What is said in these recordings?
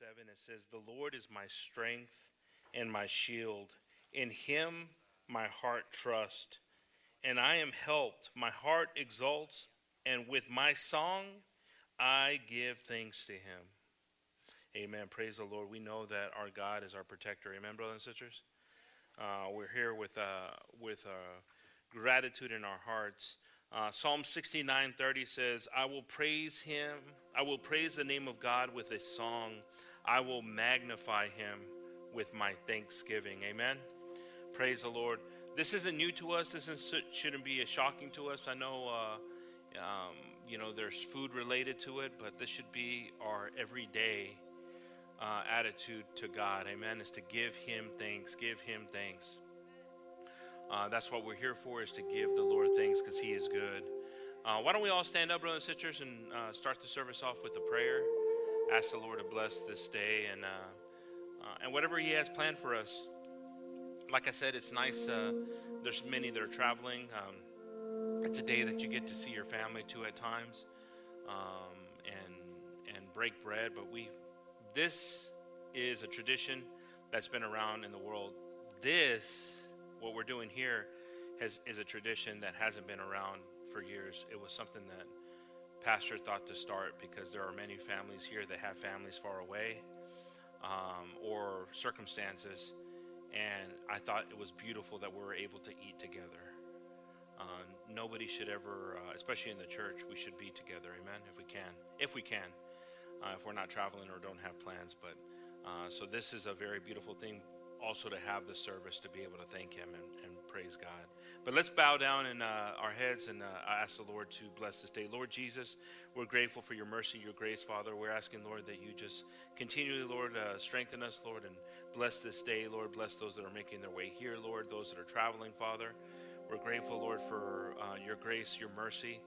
7, it says, The Lord is my strength and my shield. In him my heart trusts, and I am helped. My heart exalts, and with my song I give thanks to him. Amen. Praise the Lord. We know that our God is our protector. Amen, brothers and sisters. Uh, we're here with uh, with uh, gratitude in our hearts. Uh, Psalm 69:30 says, "I will praise Him. I will praise the name of God with a song. I will magnify Him with my thanksgiving." Amen. Praise the Lord. This isn't new to us. This is, shouldn't be shocking to us. I know, uh, um, you know, there's food related to it, but this should be our everyday uh, attitude to God, amen, is to give Him thanks, give Him thanks. Uh, that's what we're here for, is to give the Lord thanks because He is good. Uh, why don't we all stand up, brothers and sisters, and uh, start the service off with a prayer? Ask the Lord to bless this day and, uh, uh, and whatever He has planned for us. Like I said, it's nice. there's many that are traveling. Um, it's a day that you get to see your family too at times um, and, and break bread, but we this is a tradition that's been around in the world. This, what we're doing here, has, is a tradition that hasn't been around for years. It was something that Pastor thought to start because there are many families here that have families far away um, or circumstances. And I thought it was beautiful that we were able to eat together. Uh, nobody should ever, uh, especially in the church, we should be together, amen, if we can. If we can uh, if we're not traveling or don't have plans. But uh, so this is a very beautiful thing also to have the service to be able to thank Him and, and praise God. But let's bow down in uh, our heads and uh, ask the Lord to bless this day. Lord Jesus, we're grateful for your mercy, your grace, Father. We're asking, Lord, that you just continually, Lord, uh, strengthen us, Lord, and bless this day, Lord. Bless those that are making their way here, Lord, those that are traveling, Father. We're grateful, Lord, for uh, your grace, your mercy.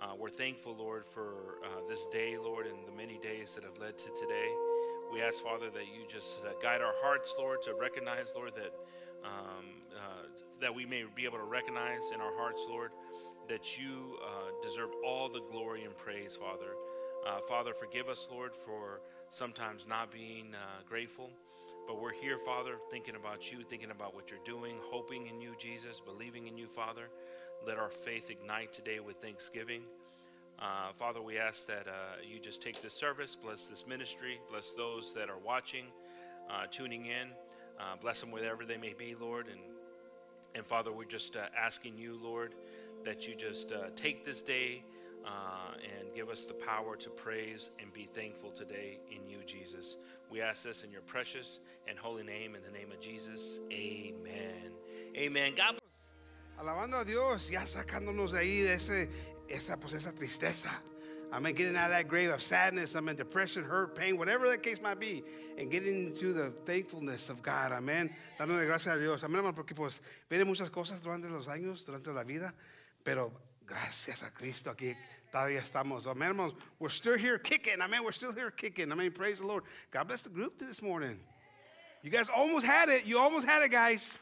Uh, we're thankful, Lord, for uh, this day, Lord, and the many days that have led to today. We ask, Father, that you just uh, guide our hearts, Lord, to recognize, Lord, that um, uh, that we may be able to recognize in our hearts, Lord, that you uh, deserve all the glory and praise, Father. Uh, Father, forgive us, Lord, for sometimes not being grateful. But we're here, Father, thinking about you, thinking about what you're doing, hoping in you, Jesus, believing in you, Father. Let our faith ignite today with thanksgiving. Uh, Father, we ask that uh, you just take this service, bless this ministry, bless those that are watching, uh, tuning in, uh, bless them wherever they may be, Lord. And, and Father, we're just uh, asking you, Lord, that you just uh, take this day and give us the power to praise and be thankful today in you, Jesus. We ask this in your precious and holy name, in the name of Jesus. Amen. Amen. God alabando a Dios, ya sacándonos de ahí de ese, esa, pues esa tristeza. Amen. Getting out of that grave of sadness, I mean, depression, hurt, pain, whatever that case might be, and getting into the thankfulness of God. Amen. Dándole gracias a Dios. Amén, hermano, porque pues vienen muchas cosas durante los años, durante la vida, pero gracias a Cristo aquí todavía estamos. Amen, hermanos. We're still here kicking. Amen. We're still here kicking. Amen. Praise the Lord. God bless the group this morning. You guys almost had it. You almost had it, guys.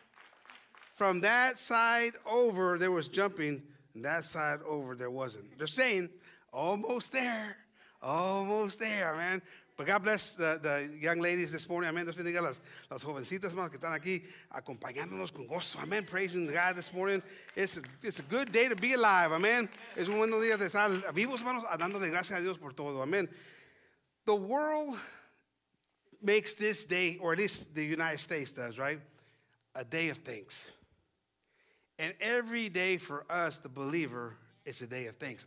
From that side over, there was jumping, and that side over, there wasn't. They're saying, almost there, almost there, man. But God bless the, the young ladies this morning. Amén. Dios bendiga las, las jovencitas, hermanos, que están aquí acompañándonos con gozo. Amén. Praising God this morning. It's a, it's a good day to be alive. Amén. Es un buen día de estar vivos, hermanos, dándole gracias a Dios por todo. Amén. The world makes this day, or at least the United States does, right? A day of thanks. And every day for us, the believer, is a day of thanks.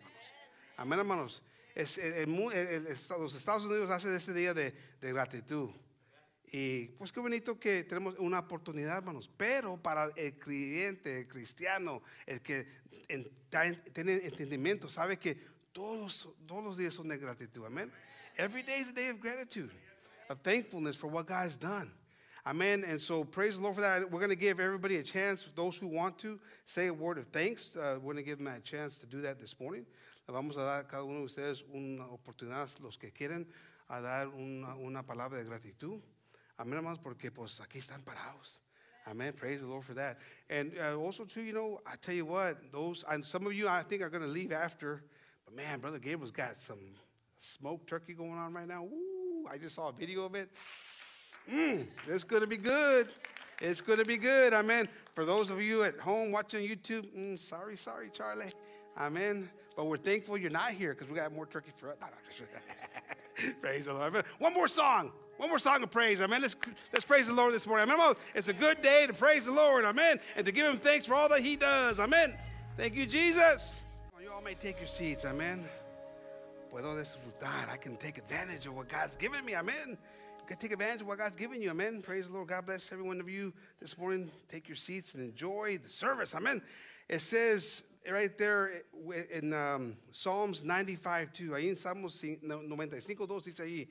Amén, hermanos. Es, el, el, los Estados Unidos hacen este día de, de, gratitud. Y pues qué bonito que tenemos una oportunidad, hermanos. Pero para el creyente, el cristiano, el que en, tiene entendimiento, sabe que todos, todos los días son de gratitud. Amén. Every day is a day of gratitude, of thankfulness for what God has done. Amen. And so praise the Lord for that. We're going to give everybody a chance, those who want to, say a word of thanks. Uh, we're going to give them a chance to do that this morning. Vamos a dar a cada uno de ustedes una oportunidad, los que quieren, a dar una, una palabra de gratitud. Amén, hermanos, porque pues aquí están parados. Amen. Praise the Lord for that. And uh, also, too, you know, I tell you what, those, and some of you I think are going to leave after, but man, Brother Gabriel's got some smoked turkey going on right now. Ooh, I just saw a video of it. Mm, it's going to be good. It's going to be good. Amen. For those of you at home watching YouTube, mm, sorry, sorry, Charlie. Amen. But we're thankful you're not here because we got more turkey for us. praise the Lord. One more song. One more song of praise. Amen. Let's, let's praise the Lord this morning. Amen. It's a good day to praise the Lord. Amen. And to give him thanks for all that he does. Amen. Thank you, Jesus. You all may take your seats. Amen. Puedo disfrutar. I can take advantage of what God's given me. Amen. Take advantage of what God's given you. Amen. Praise the Lord. God bless every one of you this morning. Take your seats and enjoy the service. Amen. It says right there in um, Psalms 95 2, ahí en Salmos 95 2 dice ahí,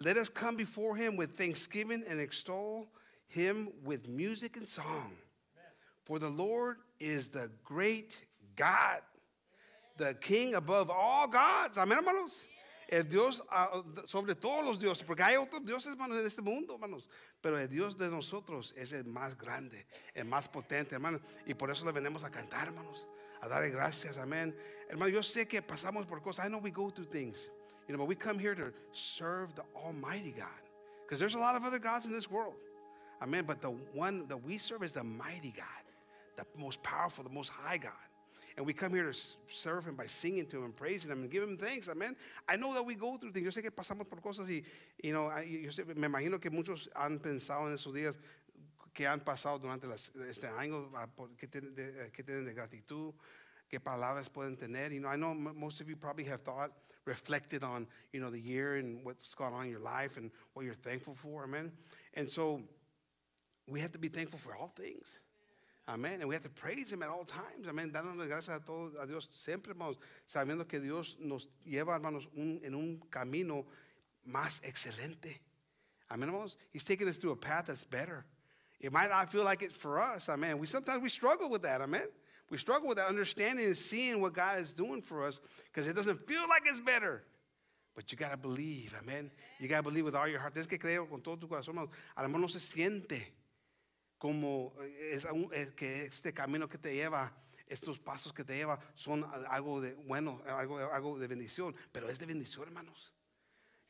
let us come before him with thanksgiving and extol him with music and song. For the Lord is the great God, the King above all gods. Amén, hermanos. El Dios uh, sobre todos los dioses, porque hay otros dioses, hermanos, en este mundo, hermanos. Pero el Dios de nosotros es el más grande, el más potente, hermanos. Y por eso le venimos a cantar, hermanos, a darle gracias, amén. Hermano, yo sé que pasamos por cosas. I know we go through things. You know, but we come here to serve the Almighty God. Because there's a lot of other gods in this world. Amen. But the one that we serve is the mighty God, the most powerful, the most high God. And we come here to serve Him by singing to Him and praising Him and give Him thanks. Amen. I know that we go through things. Yo sé que pasamos por cosas y, you know, yo sé, me imagino que muchos han pensado en esos días que han pasado durante las, este año, ah, que tienen, de, eh, que tienen de gratitud, qué palabras pueden tener. You know, I know most of you probably have thought, reflected on, you know, the year and what's gone on in your life and what you're thankful for. Amen. And so we have to be thankful for all things. Amén. And we have to praise Him at all times. Amén. Dándole gracias a, todo, a Dios siempre, hermanos, sabiendo que Dios nos lleva, hermanos, un, en un camino más excelente. Amén, hermanos. He's taking us through a path that's better. It might not feel like it for us. Amen. We sometimes we struggle with that. Amen. We struggle with that understanding and seeing what God is doing for us because it doesn't feel like it's better. But you got to believe, amen. You got to believe with all your heart. Tienes que creer con todo tu corazón. A lo mejor no se siente como es, es que este camino que te lleva, estos pasos que te lleva son algo de bueno, algo, de bendición, pero es de bendición, hermanos.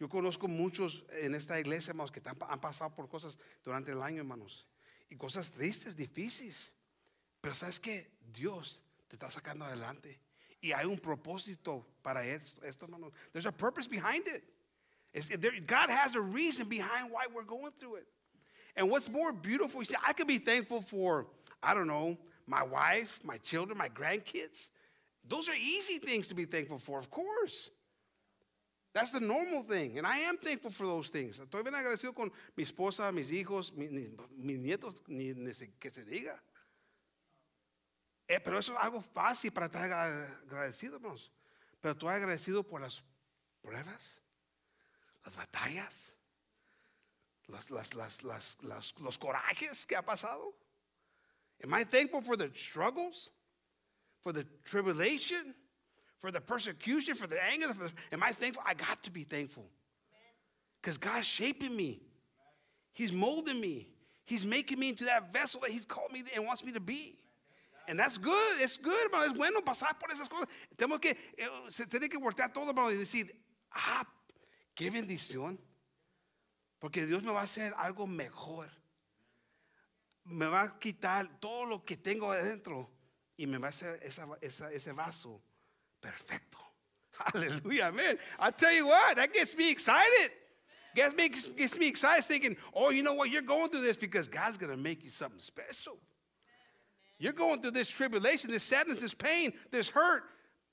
Yo conozco muchos en esta iglesia, hermanos, que han, pasado por cosas durante el año, hermanos, y cosas tristes, difíciles. Pero sabes que Dios te está sacando adelante. Y hay un propósito para esto, hermanos. There's a purpose behind it. God has a reason behind why we're going through it. And what's more beautiful, you see, I could be thankful for, I don't know, my wife, my children, my grandkids. Those are easy things to be thankful for, of course. That's the normal thing. And I am thankful for those things. Estoy bien agradecido con mi esposa, mis hijos, mis, nietos, ni, ni que se diga. Eh, pero eso es algo fácil para estar agradecido, hermanos. Pero tú agradecido por las pruebas, las batallas, las, las, las, los corajes que ha pasado. Am I thankful for the struggles, for the tribulation, for the persecution, for the anger? For the, am I thankful? I got to be thankful. Because God's shaping me, He's molding me, He's making me into that vessel that He's called me and wants me to be. And that's good, it's good, hermano. Es bueno pasar por esas cosas. Tenemos que, eh, se tiene que voltear todo, hermano, y decir, ah, qué bendición. Porque Dios me va a hacer algo mejor. Me va a quitar todo lo que tengo adentro y me va a hacer esa, esa, ese vaso perfecto. Man. I tell you what, that gets me excited. Gets me, gets me excited thinking, oh, you know what? You're going through this because God's going to make you something special. You're going through this tribulation, this sadness, this pain, this hurt,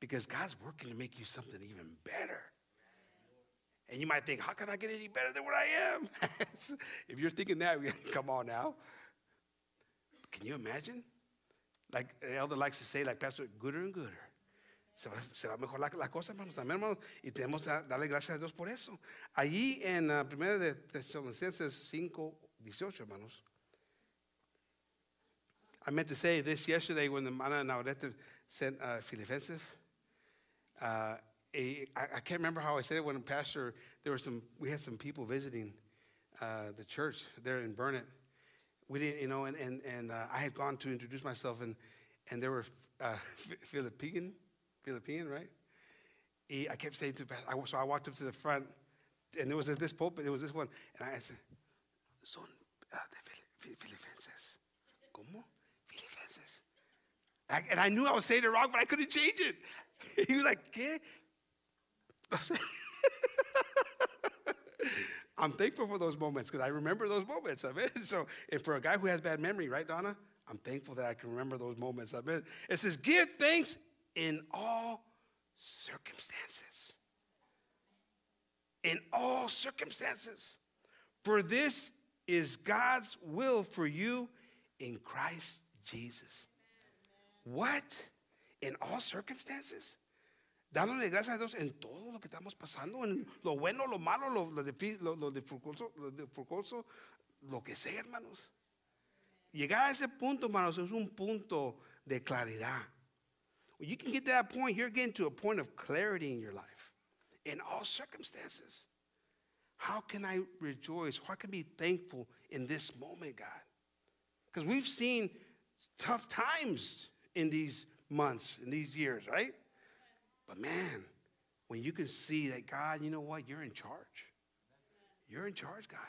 because God's working to make you something even better. And you might think, how can I get any better than what I am? if you're thinking that, come on now. Can you imagine? Like the elder likes to say, like Pastor, gooder and gooder. Se va, se va a mejorar la cosa, hermanos, también, hermanos, y tenemos que darle gracias a Dios por eso. Allí en uh, 1 de Tesalonicenses 5, 18, hermanos, I meant to say this yesterday when the Mana Naurete sent uh, Filipenses. Uh, a, I, I can't remember how I said it when Pastor, there were some, we had some people visiting uh, the church there in Burnett. We didn't, you know, and, and, and uh, I had gone to introduce myself, and, and there were uh, Philippine, right? I kept saying to Pastor, so I walked up to the front, and there was this pulpit, there was this one, and I said, son uh, de Filipenses. ¿Cómo? Filipenses. And I knew I was saying it wrong, but I couldn't change it. He was like, ¿qué? I'm thankful for those moments because I remember those moments. I mean, so, and for a guy who has bad memory, right, Donna? I'm thankful that I can remember those moments. I mean, it says, give thanks in all circumstances. In all circumstances. For this is God's will for you in Christ Jesus. What? In all circumstances. Dándole gracias a Dios en todo lo que estamos pasando, en lo bueno, lo malo, lo, lo, lo, lo dificultoso, lo, que sea, hermanos. Llegar a ese punto, hermanos, es un punto de claridad. When you can get to that point, you're getting to a point of clarity in your life, in all circumstances. How can I rejoice? How can I be thankful in this moment, God? Because we've seen tough times in these months, in these years, right? But man, when you can see that God, you know what? You're in charge. You're in charge, God.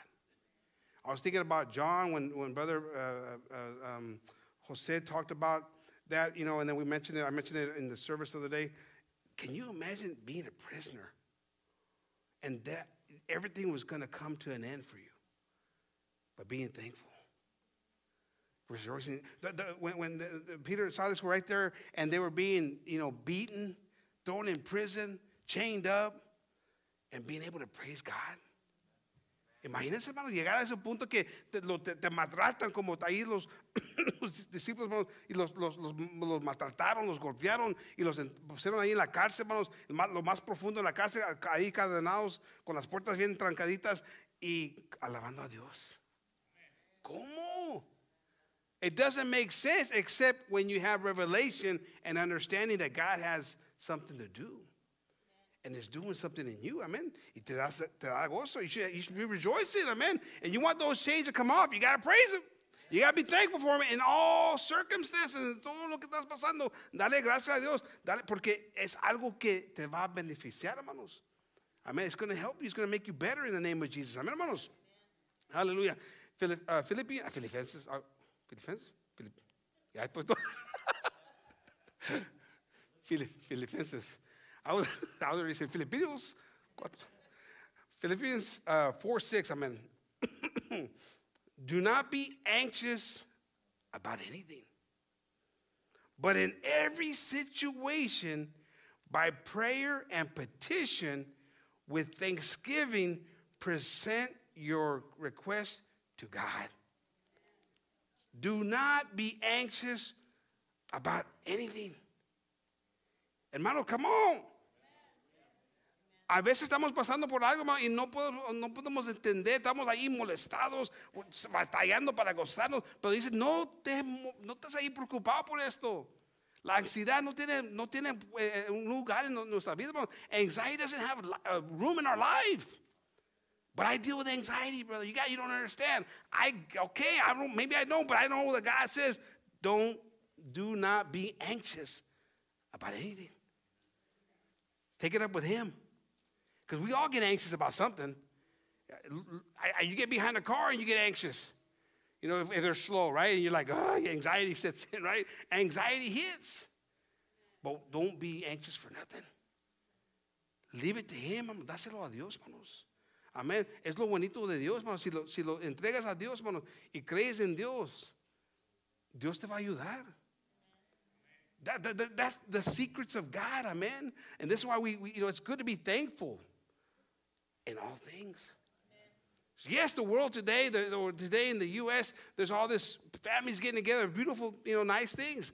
I was thinking about John when, when Brother uh, uh, um, Jose talked about that, you know, and then we mentioned it. I mentioned it in the service the other day. Can you imagine being a prisoner and that everything was going to come to an end for you? But being thankful. Rejoicing. The, the, when when the, Peter and Silas were right there and they were being, you know, beaten thrown in prison, chained up, and being able to praise God. Imagínense, hermano, llegar a ese punto que te, lo, te, te maltratan como ahí los, los discípulos, hermanos, y los, los, los, maltrataron, los golpearon y los pusieron ahí en la cárcel, hermanos, lo más profundo en la cárcel, ahí cadenados, con las puertas bien trancaditas y alabando a Dios. ¿Cómo? It doesn't make sense except when you have revelation and understanding that God has something to do. And it's doing something in you, amen. Y te da, te da gozo. You should, you should be rejoicing, amen. And you want those chains to come off, you got to praise Him. You got to be thankful for Him in all circumstances, en todo lo que estás pasando. Dale gracias a Dios, dale, porque es algo que te va a beneficiar, hermanos. Amen. It's going to help you. It's going to make you better in the name of Jesus. Amen, hermanos. Hallelujah. Philipp, uh, Philippians, uh, Filipenses, uh, Filipenses, Filip, ya estoy todo. Filipenses. I was, I was already saying Filipinos. Philippians uh, 4 6, I mean, Do not be anxious about anything, but in every situation, by prayer and petition, with thanksgiving, present your request to God. Do not be anxious about anything. Hermano, come on. A veces estamos pasando por algo y no podemos, no podemos entender, estamos ahí molestados, batallando para gozarnos, pero dice, no te, no estés ahí preocupado por esto. La ansiedad no tiene, no tiene eh, un lugar en nuestra vida. Anxiety doesn't have a room in our life. But I deal with anxiety, brother. You got, you don't understand. I okay, I don't. Maybe I don't, but I know the God says, don't, do not be anxious about anything. Take it up with him. Because we all get anxious about something. you get behind a car and you get anxious. You know, if, if they're slow, right? And you're like, oh, anxiety sets in, right? Anxiety hits. But don't be anxious for nothing. Leave it to Him, dáselo a Dios, hermanos. Amén. Es lo bonito de Dios, hermanos. Si lo, si lo entregas a Dios, hermanos, y crees en Dios, Dios te va a ayudar. That, that, that's the secrets of God, amen. And this is why we, we, you know, it's good to be thankful in all things. Yes, the world today, the, the, today in the U.S., there's all this families getting together, beautiful, you know, nice things.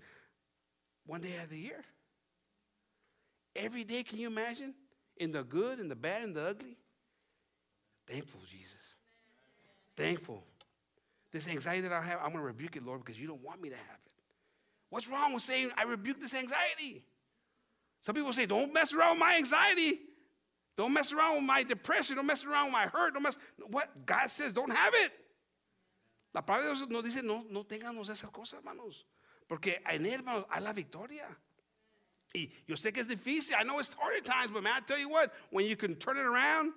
One day out of the year. Every day, can you imagine? In the good, in the bad, in the ugly. Thankful, Jesus. Thankful. This anxiety that I have, I'm going to rebuke it, Lord, because you don't want me to have it. What's wrong with saying, I rebuke this anxiety? Some people say, don't mess around with my anxiety. Don't mess around with my depression. Don't mess around with my hurt. Don't mess. What? God says, don't have it. La palabra de Dios nos dice, no, no tengamos esas cosas, hermanos. Porque en él, hermanos, hay la victoria. Y yo sé que es difícil. I know it's hard at times, but man, I tell you what, when you can turn it around,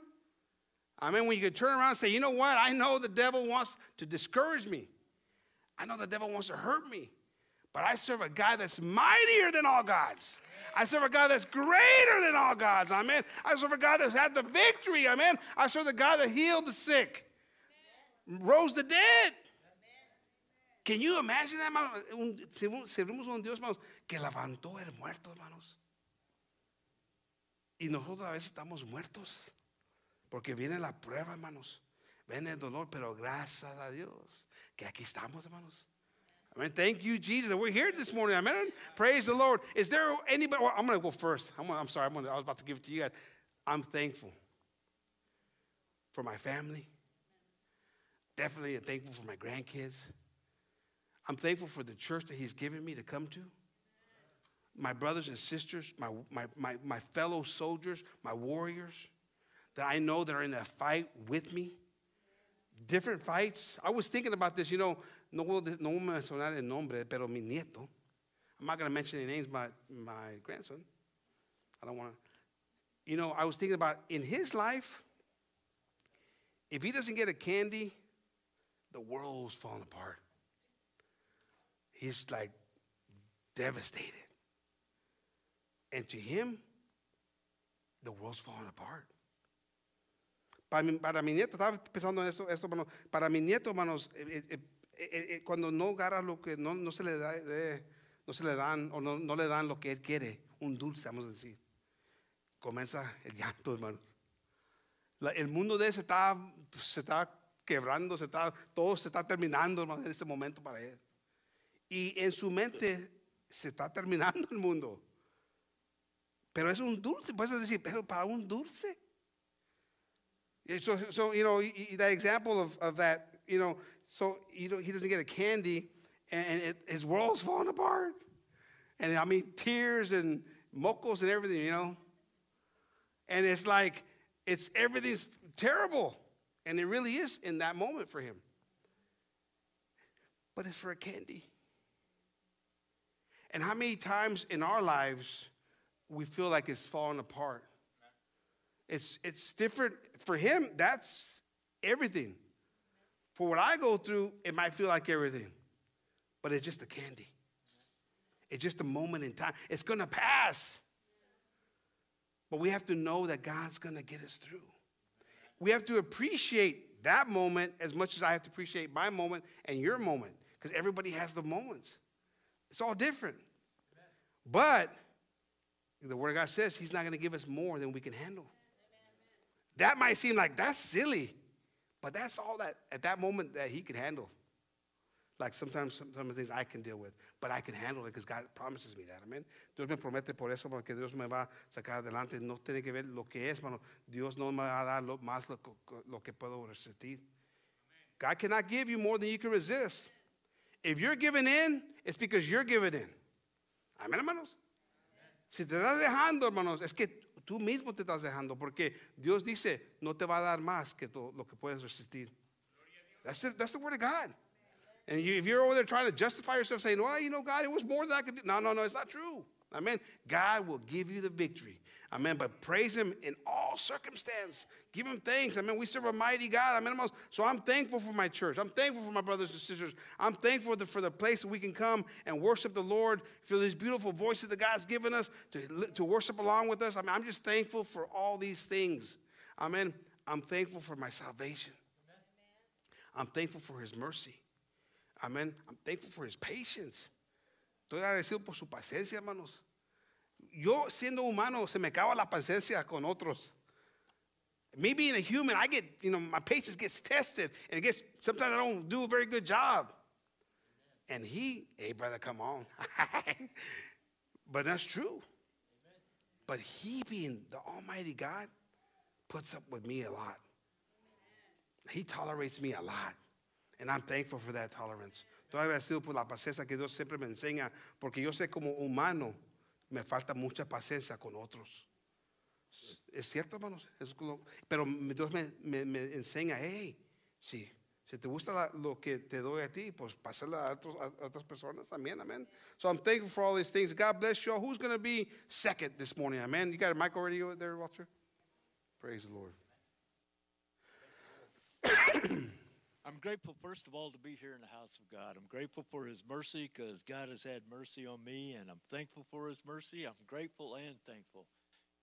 I mean, when you can turn around and say, you know what? I know the devil wants to discourage me. I know the devil wants to hurt me. But I serve a God that's mightier than all gods. I serve a God that's greater than all gods. Amen. I serve a God that's had the victory. Amen. I serve the God that healed the sick, rose the dead. Can you imagine that, hermano? Servimos un Dios, hermanos, que levantó el muerto, hermanos. Y nosotros a veces estamos muertos. Porque viene la prueba, hermanos. Viene el dolor, pero gracias a Dios que aquí estamos, hermanos. I mean, thank you, Jesus, that we're here this morning. Amen. Praise the Lord. Is there anybody? Well, I'm going to go first. I'm, I'm sorry. I'm gonna, I was about to give it to you guys. I'm thankful for my family. Definitely thankful for my grandkids. I'm thankful for the church that He's given me to come to. My brothers and sisters, my, my, my, my fellow soldiers, my warriors that I know that are in a fight with me. Different fights. I was thinking about this, you know, no voy no a mencionar el nombre, pero mi nieto. I'm not going to mention any names, my, my grandson. I don't want to. You know, I was thinking about in his life, if he doesn't get a candy, the world's falling apart. He's like devastated. And to him, the world's falling apart. Para mi, para mi nieto, estaba pensando en eso, eso hermano, para mi nieto, hermanos, eh, eh, eh, cuando no agarra lo que no, no se le da, de, no se le dan o no, no, le dan lo que él quiere, un dulce, vamos a decir, comienza el llanto, hermanos. La, el mundo de él se está, se está quebrando, se está, todo se está terminando, hermanos, en este momento para él. Y en su mente se está terminando el mundo. Pero es un dulce, puedes decir, pero para un dulce. So, so you know, that example of that, you know, so you know, he doesn't get a candy and it, his world's falling apart. And I mean, tears and mocos and everything, you know. And it's like, it's everything's terrible. And it really is in that moment for him. But it's for a candy. And how many times in our lives we feel like it's falling apart? It's, it's different for him, that's everything. For what I go through, it might feel like everything, but it's just a candy. It's just a moment in time. It's going to pass. But we have to know that God's going to get us through. We have to appreciate that moment as much as I have to appreciate my moment and your moment because everybody has the moments. It's all different. But the Word of God says He's not going to give us more than we can handle. That might seem like that's silly, but that's all that at that moment that he could handle. Like sometimes some, some of the things I can deal with, but I can handle it because God promises me that. Amen. Dios me promete por eso, porque Dios me va a sacar adelante. No tiene que ver lo que es, mano. Dios no me va a dar lo, más lo, lo que puedo resistir. God cannot give you more than you can resist. If you're giving in, it's because you're giving in. Amén, hermanos. Si te estás dejando, hermanos, es que tú mismo te estás dejando, porque Dios dice, no te va a dar más que lo que puedes resistir. That's, it, that's the word of God. And you, if you're over there trying to justify yourself, saying, well, you know, God, it was more than I could do. No, no, no, it's not true. Amen. God will give you the victory. Amen. But praise Him in all circumstance. Give Him thanks. Amen. We serve a mighty God. Amen. So I'm thankful for my church. I'm thankful for my brothers and sisters. I'm thankful for the place that we can come and worship the Lord, feel these beautiful voices that God's given us to, to worship along with us. I mean, I'm just thankful for all these things. Amen. I'm thankful for my salvation. I'm thankful for His mercy. Amen. I'm thankful for His patience. Estoy agradecido por su paciencia, hermanos. Yo siendo humano se me acaba la paciencia con otros. Me being a human, I get, you know, my patience gets tested and it gets, sometimes I don't do a very good job. And he, hey, brother, come on. but that's true. But he, being the Almighty God, puts up with me a lot. He tolerates me a lot. And I'm thankful for that tolerance. Estoy agradecido por la paciencia que Dios siempre me enseña, porque yo sé como humano, me falta mucha paciencia con otros. Es cierto, hermanos. Pero Dios me, me, me, enseña, hey, sí, si te gusta lo que te doy a ti, pues pásala a, otros, a, otras personas también, amen. So I'm thankful for all these things. God bless you all. Who's going to be second this morning, amen? You got a mic already there, Walter? Praise the Lord. I'm grateful, first of all, to be here in the house of God. I'm grateful for His mercy because God has had mercy on me, and I'm thankful for His mercy. I'm grateful and thankful.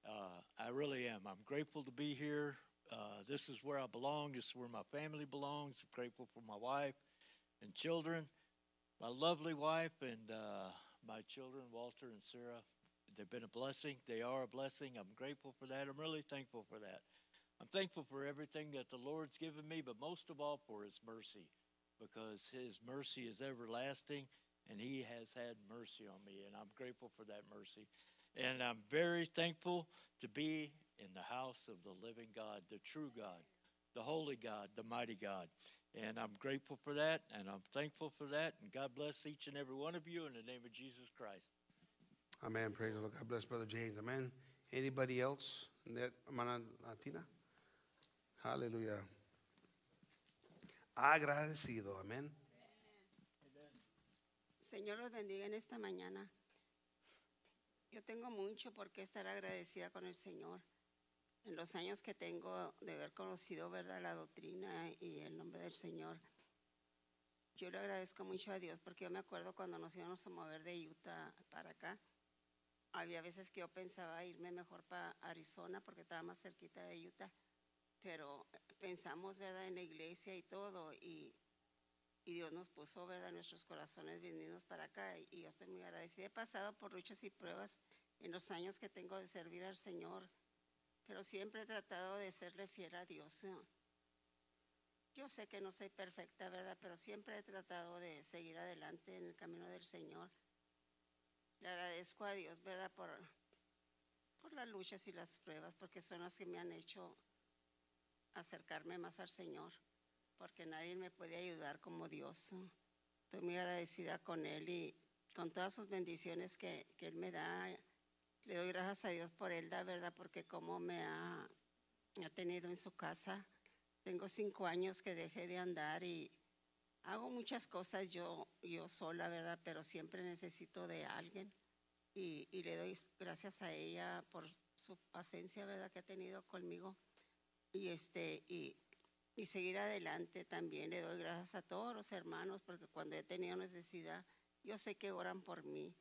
Uh, I really am. I'm grateful to be here. Uh, this is where I belong. This is where my family belongs. I'm grateful for my wife and children, my lovely wife, and uh, my children, Walter and Sarah. They've been a blessing. They are a blessing. I'm grateful for that. I'm really thankful for that. I'm thankful for everything that the Lord's given me, but most of all for His mercy, because His mercy is everlasting and He has had mercy on me, and I'm grateful for that mercy. And I'm very thankful to be in the house of the living God, the true God, the holy God, the mighty God. And I'm grateful for that, and I'm thankful for that. And God bless each and every one of you in the name of Jesus Christ. Amen. Praise the Lord. God bless Brother James. Amen. Anybody else? That Latina? Hallelujah. Agradecido. Amén. Señor los bendiga en esta mañana. Yo tengo mucho por qué estar agradecida con el Señor. En los años que tengo de haber conocido verdad la doctrina y el nombre del Señor, yo le agradezco mucho a Dios porque yo me acuerdo cuando nos íbamos a mover de Utah para acá. Había veces que yo pensaba irme mejor para Arizona porque estaba más cerquita de Utah, pero pensamos verdad en la iglesia y todo y y Dios nos puso, ¿verdad?, nuestros corazones venirnos para acá y yo estoy muy agradecida. He pasado por luchas y pruebas en los años que tengo de servir al Señor, pero siempre he tratado de serle fiel a Dios. Yo sé que no soy perfecta, ¿verdad?, pero siempre he tratado de seguir adelante en el camino del Señor. Le agradezco a Dios, ¿verdad?, por, por las luchas y las pruebas, porque son las que me han hecho acercarme más al Señor porque nadie me puede ayudar como Dios. Estoy muy agradecida con Él y con todas sus bendiciones que, que Él me da. Le doy gracias a Dios por Él, la verdad, porque como me ha, ha tenido en su casa. Tengo cinco años que dejé de andar y hago muchas cosas yo, yo sola, ¿verdad? Pero siempre necesito de alguien. Y, y, le doy gracias a ella por su paciencia, ¿verdad? Que ha tenido conmigo. Y, este, y, y seguir adelante. También le doy gracias a todos los hermanos porque cuando he tenido necesidad, yo sé que oran por mí.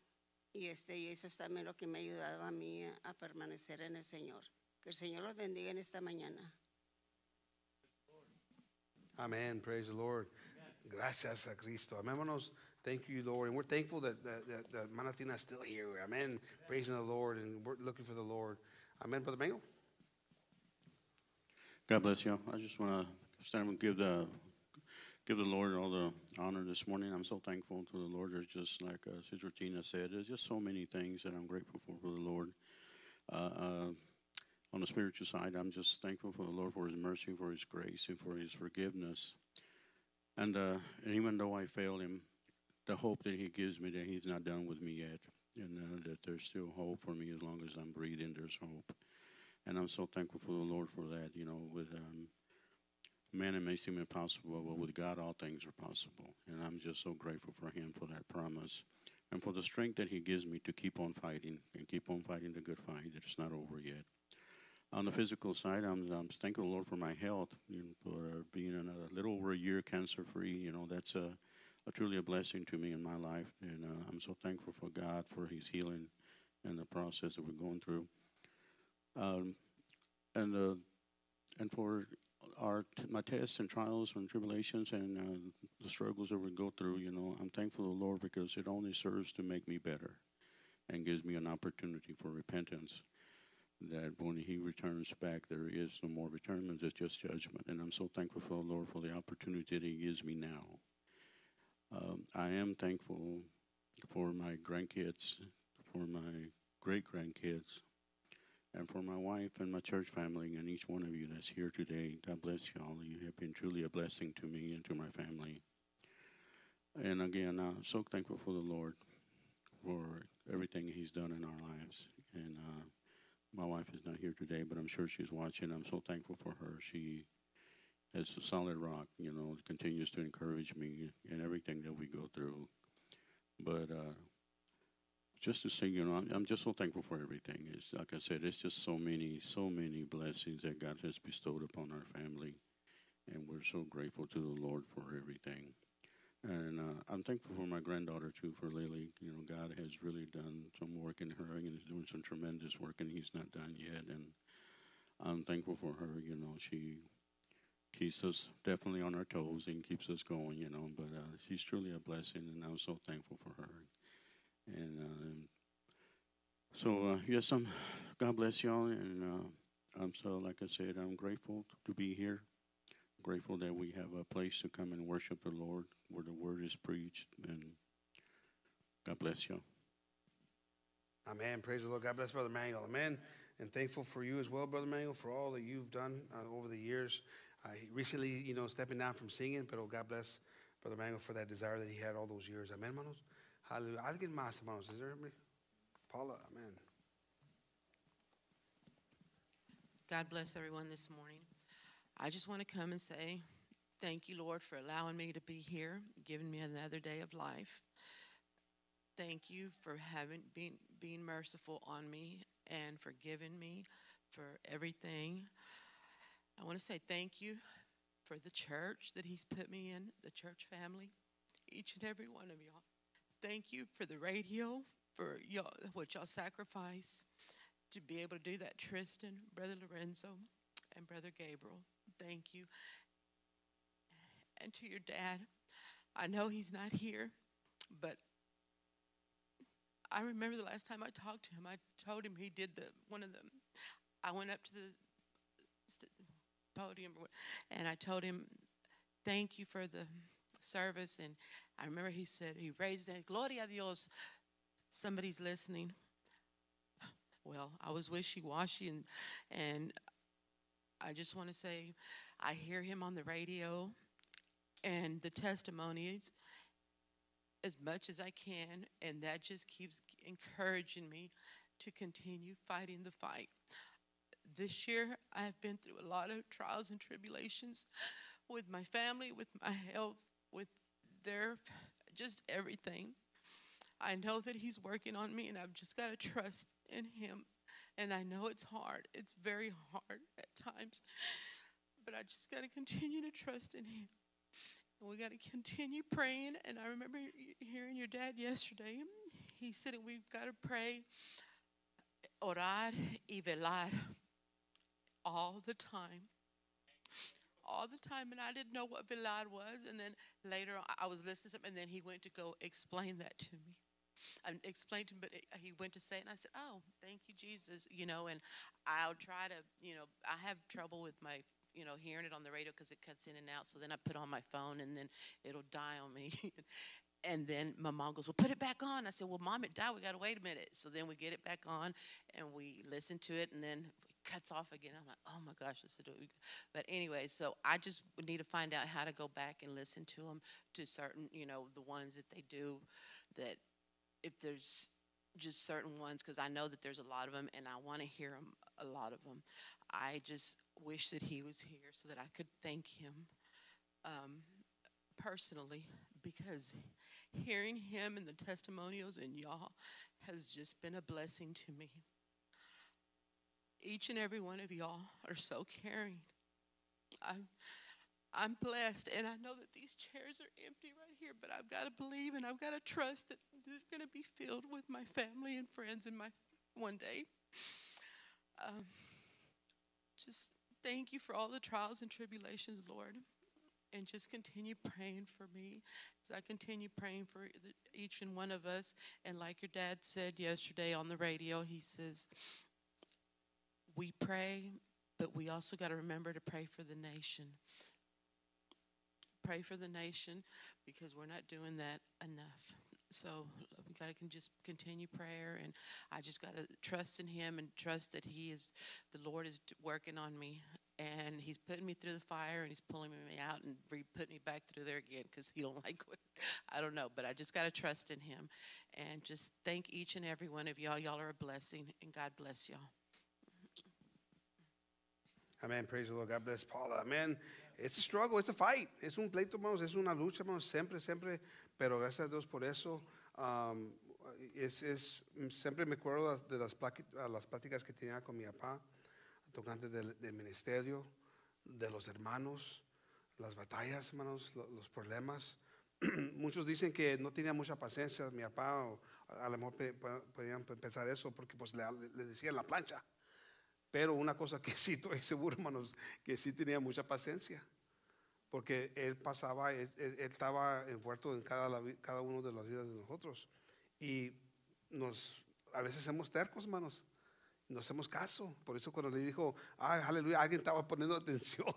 Y, este, y eso es también lo que me ha ayudado a mí a, a permanecer en el Señor. Que el Señor los bendiga en esta mañana. Amen. Praise the Lord. Gracias a Cristo. Amémonos. Thank you, Lord. And we're thankful that, that, that, that Manatina is still here. Amen. Praising the Lord and we're looking for the Lord. Amen, Brother Mango. God bless you. I just want to stand and give the give the Lord all the honor this morning. I'm so thankful to the Lord. There's just like uh, Sister Tina said, there's just so many things that I'm grateful for for the Lord. Uh, uh, on the spiritual side, I'm just thankful for the Lord for His mercy, for His grace, and for His forgiveness. And, uh, and even though I failed Him, the hope that He gives me that He's not done with me yet, and uh, that there's still hope for me as long as I'm breathing. There's hope and I'm so thankful for the Lord for that. You know, with um, man it may seem impossible, but with God all things are possible, and I'm just so grateful for Him for that promise, and for the strength that He gives me to keep on fighting and keep on fighting the good fight. That it's not over yet. On the physical side, I'm, I'm thanking the Lord for my health, you know, for being a little over a year cancer free. You know, that's a, a, truly a blessing to me in my life, and uh, I'm so thankful for God for His healing and the process that we're going through. Um, and uh, and for our my tests and trials and tribulations and uh, the struggles that we go through, you know, I'm thankful to the Lord because it only serves to make me better, and gives me an opportunity for repentance. That when He returns back, there is no more return; it's just judgment. And I'm so thankful for the Lord for the opportunity that He gives me now. Um, I am thankful for my grandkids, for my great grandkids, and for my wife and my church family and each one of you that's here today. God bless you all. You have been truly a blessing to me and to my family. And again, I'm so thankful for the Lord for everything He's done in our lives. And uh, my wife is not here today, but I'm sure she's watching. I'm so thankful for her. She is a solid rock, you know, continues to encourage me in everything that we go through. But uh, just to say, you know, I'm, I'm, just so thankful for everything. It's like I said, it's just so many, so many blessings that God has bestowed upon our family, and we're so grateful to the Lord for everything. And uh, I'm thankful for my granddaughter too, for Lily. You know, God has really done some work in her, and is doing some tremendous work, and He's not done yet. And I'm thankful for her. You know, she keeps us definitely on our toes and keeps us going. You know, but uh, she's truly a blessing, and I'm so thankful for her. And uh, so, uh, yes, I'm. God bless y'all, and uh, I'm so, like I said, I'm grateful to be here. Grateful that we have a place to come and worship the Lord, where the word is preached, and God bless y'all. Amen. Praise the Lord. God bless Brother Manuel. Amen. And thankful for you as well, Brother Manuel, for all that you've done uh, over the years. Uh, recently, you know, stepping down from singing, but oh, God bless Brother Manuel for that desire that he had all those years. Amen, hermanos. Hallelujah. Alguien más, hermanos. Is there anybody? Paula, amen. God bless everyone this morning. I just want to come and say thank you, Lord, for allowing me to be here, giving me another day of life. Thank you for having been being merciful on me and forgiving me for everything. I want to say thank you for the church that He's put me in, the church family, each and every one of y'all. Thank you for the radio, for y'all, what y'all sacrifice to be able to do that, Tristan, Brother Lorenzo, and Brother Gabriel. Thank you. And to your dad, I know he's not here, but I remember the last time I talked to him, I told him he did the one of them. I went up to the podium and I told him, "Thank you for the service." And I remember he said he raised that Gloria a Dios. Somebody's listening. Well, I was wishy-washy, and and I just want to say, I hear him on the radio, and the testimonies as much as I can, and that just keeps encouraging me to continue fighting the fight. This year, I have been through a lot of trials and tribulations with my family, with my health, with their just everything. I know that He's working on me, and I've just got to trust in Him. And I know it's hard, it's very hard at times, but I just got to continue to trust in Him. And we got to continue praying. And I remember hearing your dad yesterday. He said we've got to pray, orar y velar all the time. All the time. And I didn't know what velar was. And then later I- I was listening to him, and then he went to go explain that to me. I explained to him, but he went to say it, and I said, "Oh, thank you, Jesus." You know, and I'll try to, you know, I have trouble with my, you know, hearing it on the radio because it cuts in and out. So then I put on my phone, and then it'll die on me. and then my mom goes, "Well, put it back on." I said, "Well, mom, it died. We got to wait a minute." So then we get it back on, and we listen to it, and then cuts off again. I'm like, "Oh my gosh, this is." But anyway, so I just need to find out how to go back and listen to them to certain, you know, the ones that they do that if there's just certain ones because I know that there's a lot of them and I want to hear them a lot of them. I just wish that he was here so that I could thank him um, personally because hearing him and the testimonials and y'all has just been a blessing to me. Each and every one of y'all are so caring. I'm I'm blessed, and I know that these chairs are empty right here, but I've got to believe and I've got to trust that they're going to be filled with my family and friends in my one day. Um, just thank you for all the trials and tribulations, Lord, and just continue praying for me as I continue praying for each and one of us. And like your dad said yesterday on the radio, he says, "We pray." But we also got to remember to pray for the nation pray for the nation because we're not doing that enough. So we got to just continue prayer, and I just got to trust in Him and trust that He is, the Lord is working on me, and He's putting me through the fire, and He's pulling me out and re- putting me back through there again because He don't like what I don't know, but I just got to trust in Him, and just thank each and every one of y'all. Y'all are a blessing, and God bless y'all. Amen. Praise the Lord. God bless Paula. Amen. It's a struggle, it's a fight. Es un pleito, hermanos. Es una lucha, hermanos. Siempre, siempre. Pero gracias a Dios por eso. um, es, es, siempre me acuerdo de las, las pláticas que tenía con mi papá, tocante del, del ministerio, de los hermanos, las batallas, hermanos, lo- los problemas. Muchos dicen que no tenía mucha paciencia mi papá, o a lo mejor podían pe- pensar eso porque pues le, le decían la plancha. Pero una cosa que sí estoy seguro, hermanos, que sí tenía mucha paciencia. Porque él pasaba, él, él- estaba envuelto en cada, cada uno de las vidas de nosotros. Y nos, a veces somos tercos, hermanos. No hacemos caso. Por eso cuando le dijo, ay, aleluya, alguien estaba poniendo atención.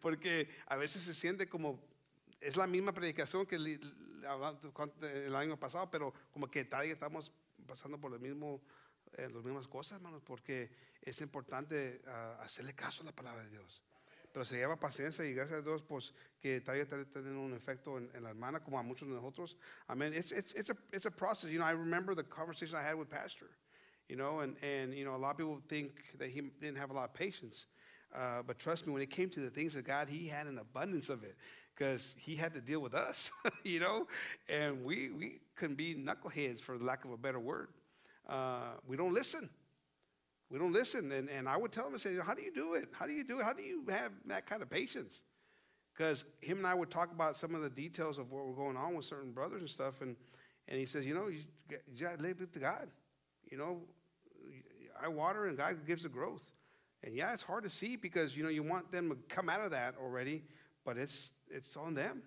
Porque a veces se siente como, es la misma predicación que el año pasado, pero como que todavía estamos pasando por lo mismo, eh, las mismas cosas, hermanos, porque es importante ah, hacerle caso a la palabra de Dios. Pero se lleva paciencia y gracias a Dios, pues que todavía está teniendo un efecto en, en la hermana, como a muchos de nosotros. I mean, it's, it's, it's, a, it's a process. You know, I remember the conversation I had with Pastor, you know, and, and you know, a lot of people think that he didn't have a lot of patience. Uh, but trust me, when it came to the things of God, he had an abundance of it because he had to deal with us, you know, and we, we couldn't be knuckleheads, for lack of a better word. Uh, we don't listen. We don't listen. And, and I would tell him, I say, how do you do it? How do you do it? How do you have that kind of patience? Because him and I would talk about some of the details of what were going on with certain brothers and stuff. And, and he says, you know, you, you got to leave it to God. You know, I water and God gives the growth. And yeah, it's hard to see because, you know, you want them to come out of that already, but it's, it's on them.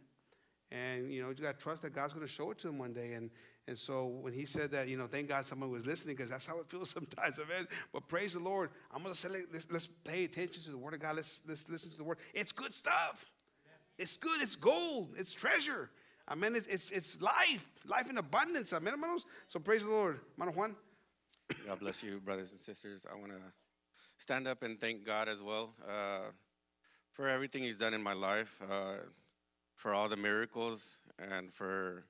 And, you know, you got to trust that God's going to show it to them one day. And, and so when he said that, you know, thank God someone was listening because that's how it feels sometimes. Amen. But praise the Lord. I'm going to say, let's, let's pay attention to the word of God. Let's, let's listen to the word. It's good stuff. It's good. It's gold. It's treasure. Amen. It's, it's, it's life, life in abundance. Amen. So praise the Lord. Hermano Juan. God bless you, brothers and sisters. I want to stand up and thank God as well uh, for everything He's done in my life, uh, for all the miracles, and for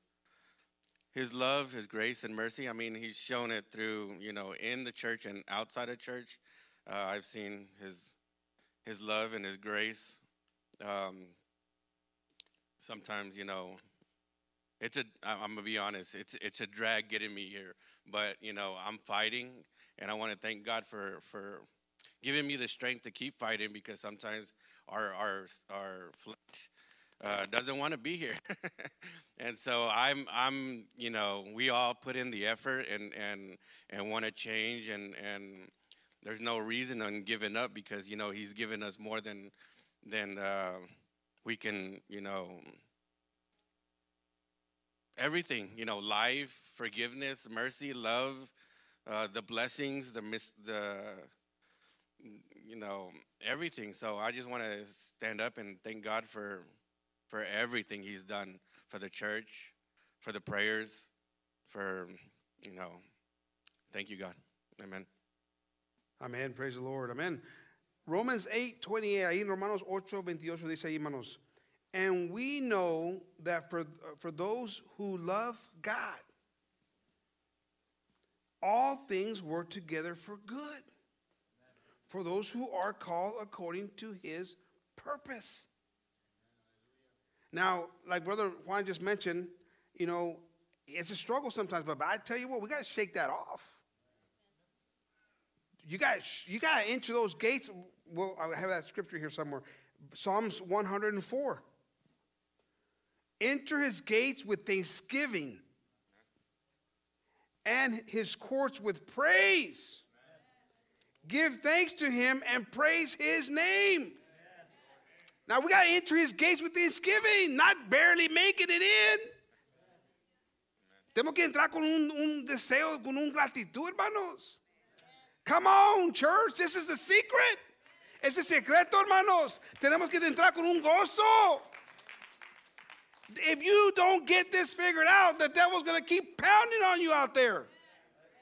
His love, His grace, and mercy. I mean, He's shown it through, you know, in the church and outside of church. Uh, I've seen His His love and His grace. Um, sometimes, you know, it's a I'm gonna be honest. It's it's a drag getting me here, but you know I'm fighting, and I want to thank God for for giving me the strength to keep fighting because sometimes our our our flesh uh, doesn't want to be here, and so I'm I'm you know we all put in the effort and and and want to change and and there's no reason on giving up because you know He's given us more than than uh, we can you know everything you know life forgiveness mercy love uh, the blessings the mis- the you know everything. So i just want to stand up and thank god for for everything he's done for the church for the prayers for you know thank you god amen Amén, praise the Lord, amén. Romans 8, 28, ahí en Romanos 8, 28 dice ahí, hermanos. And we know that for, for those who love God, all things work together for good. For those who are called according to his purpose. Now, like Brother Juan just mentioned, you know, it's a struggle sometimes, but I tell you what, we got to shake that off you got you got to enter those gates. Well, I have that scripture here somewhere. Psalms 104. Enter his gates with thanksgiving and his courts with praise. Give thanks to him and praise his name. Now we got to enter his gates with thanksgiving, not barely making it in. Tenemos que entrar con un, un deseo, con un gratitud, hermanos. Come on, church. This is the secret. Ese secreto, hermanos. Tenemos que entrar con un gozo. If you don't get this figured out, the devil's going to keep pounding on you out there.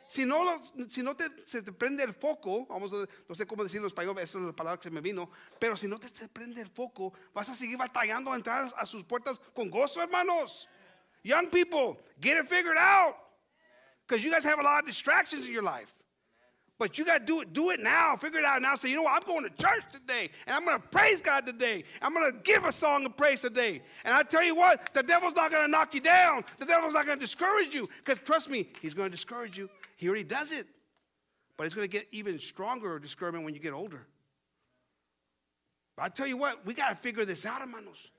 Si no, si no te, se te prende el foco, vamos a, no sé cómo decirlo en español, esa es la palabra que se me vino, pero si no te se prende el foco, vas a seguir batallando a entrar a sus puertas con gozo, hermanos. Young people, get it figured out. Because you guys have a lot of distractions in your life. But you got to do it, do it now. Figure it out now. Say, you know what? I'm going to church today, and I'm going to praise God today. I'm going to give a song of praise today. And I tell you what, the devil's not going to knock you down. The devil's not going to discourage you. Because trust me, he's going to discourage you. He already does it. But it's going to get even stronger discouragement when you get older. But I tell you what, we got to figure this out, hermanos.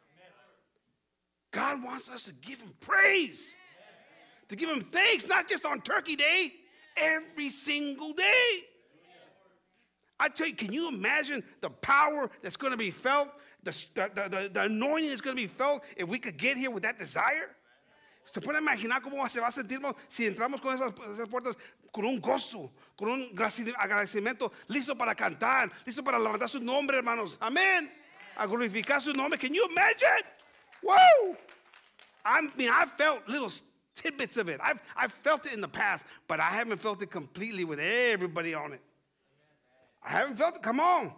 God wants us to give him praise, to give him thanks, not just on Turkey Day, every single day. I tell you, can you imagine the power that's going to be felt, the, the, the, the anointing that's going to be felt if we could get here with that desire? Se puede imaginar cómo se va a sentirnos si entramos con esas, esas puertas con un gozo, con un agradecimiento, listo para cantar, listo para levantar su nombre, hermanos. Amén. A glorificar su nombre. Can you imagine? Whoa! I mean, I felt little tidbits of it. I've, I've felt it in the past, but I haven't felt it completely with everybody on it. I haven't felt it. Come on.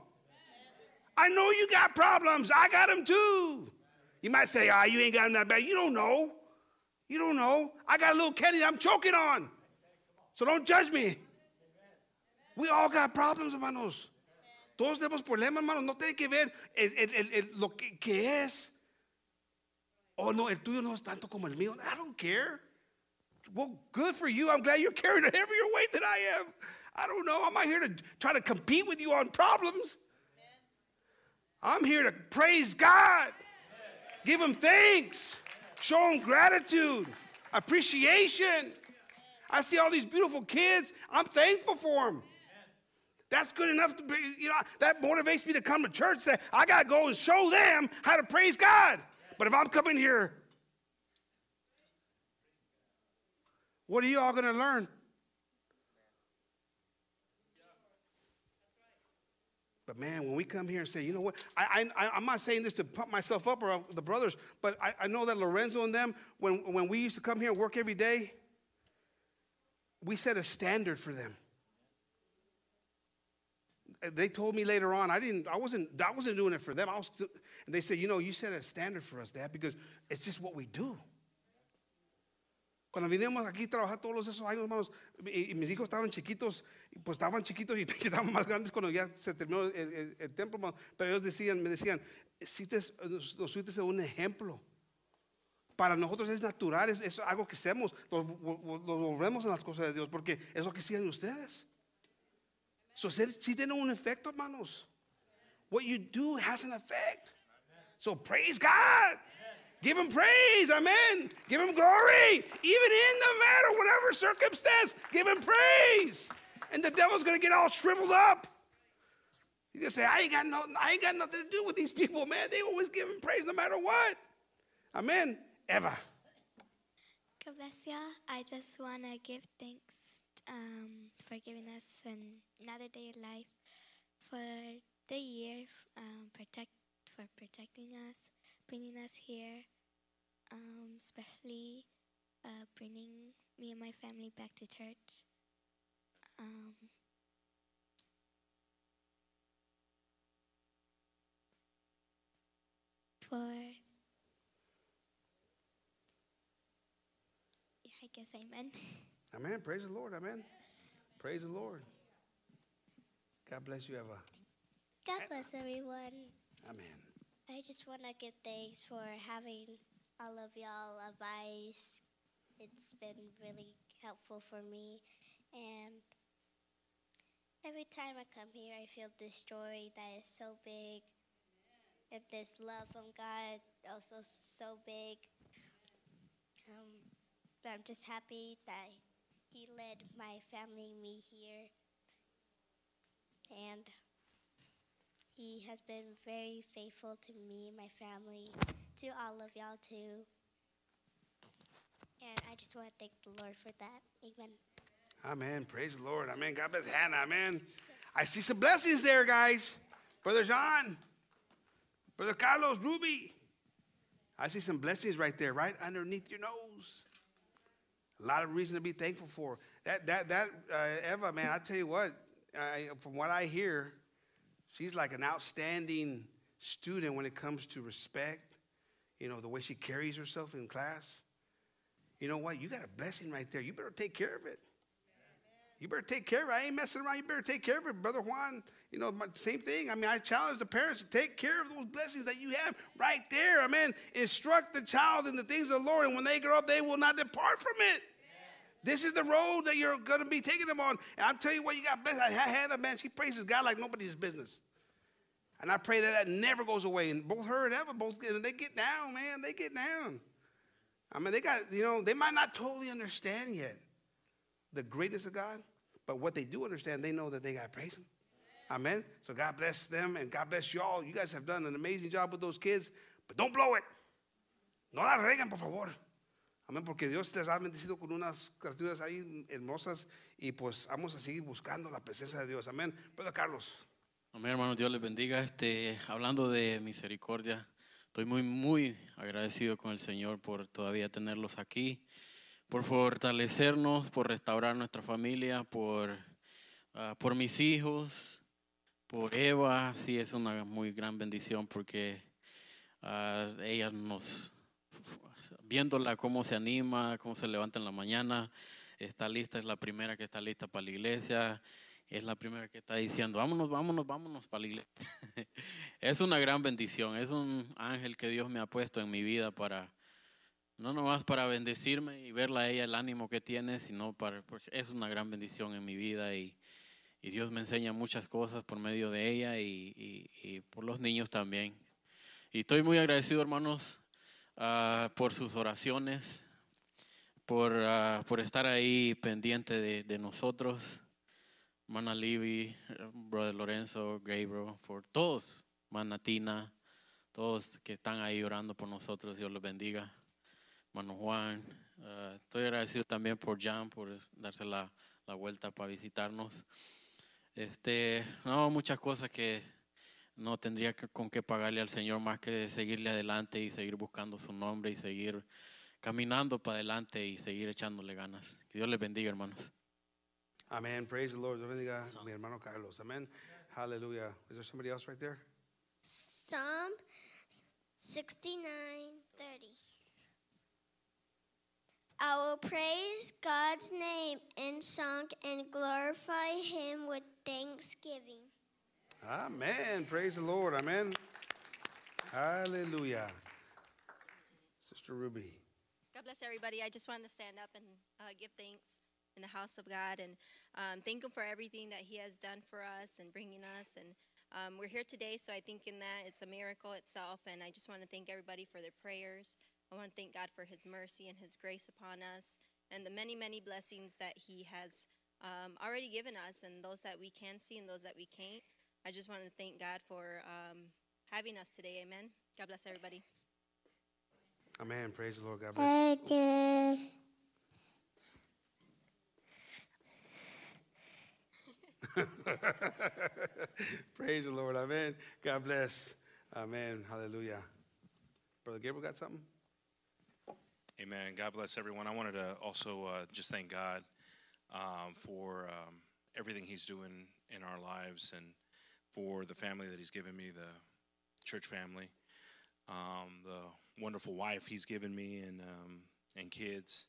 I know you got problems. I got them too. You might say, ah, you ain't got them that bad. You don't know. You don't know. I got a little Kenny I'm choking on. So don't judge me. We all got problems, hermanos. Todos tenemos problemas, hermanos. No tiene que ver el- el- el- lo que, que es. Oh, no, el tuyo no es tanto como el mío. I don't care. Well, good for you. I'm glad you're carrying a heavier weight than I am. I don't know. I'm not here to try to compete with you on problems. I'm here to praise God, give Him thanks, show Him gratitude, appreciation. I see all these beautiful kids. I'm thankful for them. That's good enough to be, you know, that motivates me to come to church. Say, I got to go and show them how to praise God. But if I'm coming here, what are you all going to learn? But man, when we come here and say, you know what, I, I, I'm not saying this to pump myself up or the brothers, but I, I know that Lorenzo and them, when, when we used to come here and work every day, we set a standard for them. They told me later on, I didn't, I wasn't, I wasn't doing it for them. I was, and they said, you know, you set a standard for us, Dad, because it's just what we do. Cuando vinimos aquí a trabajar todos esos años, hermanos, y, y mis hijos estaban chiquitos, pues estaban chiquitos y estaban más grandes cuando ya se terminó el, el- el templo, pero ellos decían, me decían, "Hiciste- nos, nos fuiste un ejemplo. Para nosotros es natural, es, es algo que hacemos, nos, volvemos en las cosas de Dios, porque es lo que hacían ustedes. So, sí tiene un efecto, hermanos. What you do has an effect. So praise God. Give him praise. Amen. Give him glory. Even in the matter, whatever circumstance, give him praise. And the devil's gonna get all shriveled up. He just say, I ain't got no, I ain't got nothing to do with these people, man. They always give him praise no matter what. Amen. Ever. God bless you. I just want to give thanks um, for giving us another day of life, for the year, um, protect for protecting us, bringing us here, um, especially uh, bringing me and my family back to church. Um, for yeah, I guess amen. Amen. Praise the Lord. Amen. Praise the Lord. God bless you, Eva. God bless everyone. Amen. I just want to give thanks for having all of y'all advice. It's been really helpful for me. And every time I come here, I feel this joy that is so big. And this love from God also so big. Um, but I'm just happy that He led my family me here. And he has been very faithful to me my family, to all of y'all too. And I just want to thank the Lord for that. Amen. Amen. Praise the Lord. Amen. God bless Hannah. Amen. I see some blessings there, guys. Brother John, Brother Carlos, Ruby. I see some blessings right there, right underneath your nose. A lot of reason to be thankful for. That that that uh, Eva, man, I tell you what. I, from what I hear, she's like an outstanding student when it comes to respect. You know the way she carries herself in class. You know what? You got a blessing right there. You better take care of it. You better take care of it. I ain't messing around. You better take care of it. Brother Juan, you know, same thing. I mean, I challenge the parents to take care of those blessings that you have right there. I mean, instruct the child in the things of the Lord, and when they grow up, they will not depart from it. This is the road that you're going to be taking them on. And I'll tell you what, you got blessed. I had a man, she praises God like nobody's business. And I pray that that never goes away. And both her and Eva, both they get down, man. They get down. I mean, they got, you know, they might not totally understand yet the greatness of God, but what they do understand, they know that they got to praise Him. Amen. So God bless them and God bless y'all. You guys have done an amazing job with those kids, but don't blow it. No la reguen, por favor. Amén, porque Dios les ha bendecido con unas criaturas ahí hermosas y pues vamos a seguir buscando la presencia de Dios. Amén. Brother Carlos. Amén, hermano, Dios les bendiga. Este, hablando de misericordia, estoy muy, muy agradecido con el Señor por todavía tenerlos aquí, por fortalecernos, por restaurar nuestra familia, por, ah, por mis hijos, por Eva. Sí, es una muy gran bendición porque ah, ella nos, viéndola cómo se anima, cómo se levanta en la mañana, está lista, es la primera que está lista para la iglesia es la primera que está diciendo, vámonos, vámonos, vámonos para la iglesia. es una gran bendición, es un ángel que Dios me ha puesto en mi vida para, no nomás para bendecirme y verla a ella el ánimo que tiene, sino para, porque es una gran bendición en mi vida y, y Dios me enseña muchas cosas por medio de ella y, y, y por los niños también. Y estoy muy agradecido, hermanos, uh, por sus oraciones, por, uh, por estar ahí pendiente de, de nosotros. Mana Libby, Brother Lorenzo, Gabriel, por todos, Manatina, todos que están ahí orando por nosotros, Dios los bendiga. Mano Juan, uh, estoy agradecido también por Jan por darse la, la, vuelta para visitarnos. Este, no, muchas cosas que no tendría que, con qué pagarle al Señor más que seguirle adelante y seguir buscando su nombre y seguir caminando para adelante y seguir echándole ganas. Que Dios les bendiga, hermanos. Amen. Praise the Lord. bendiga mi hermano Carlos. Amen. Hallelujah. Is there somebody else right there? Psalm 69 30. I will praise God's name in song and glorify Him with thanksgiving. Amen. Praise the Lord. Amen. Hallelujah. Sister Ruby. God bless everybody. I just wanted to stand up and uh, give thanks in the house of God and um, thank Him for everything that He has done for us and bringing us. And um, we're here today, so I think in that it's a miracle itself. And I just want to thank everybody for their prayers. I want to thank God for His mercy and His grace upon us and the many, many blessings that He has um, already given us and those that we can see and those that we can't. I just want to thank God for um, having us today. Amen. God bless everybody. Amen. Praise the Lord. God bless. Praise the Lord. Amen. God bless. Amen. Hallelujah. Brother Gabriel got something? Amen. God bless everyone. I wanted to also uh, just thank God um, for um, everything He's doing in our lives and for the family that He's given me, the church family, um, the wonderful wife He's given me, and um, and kids,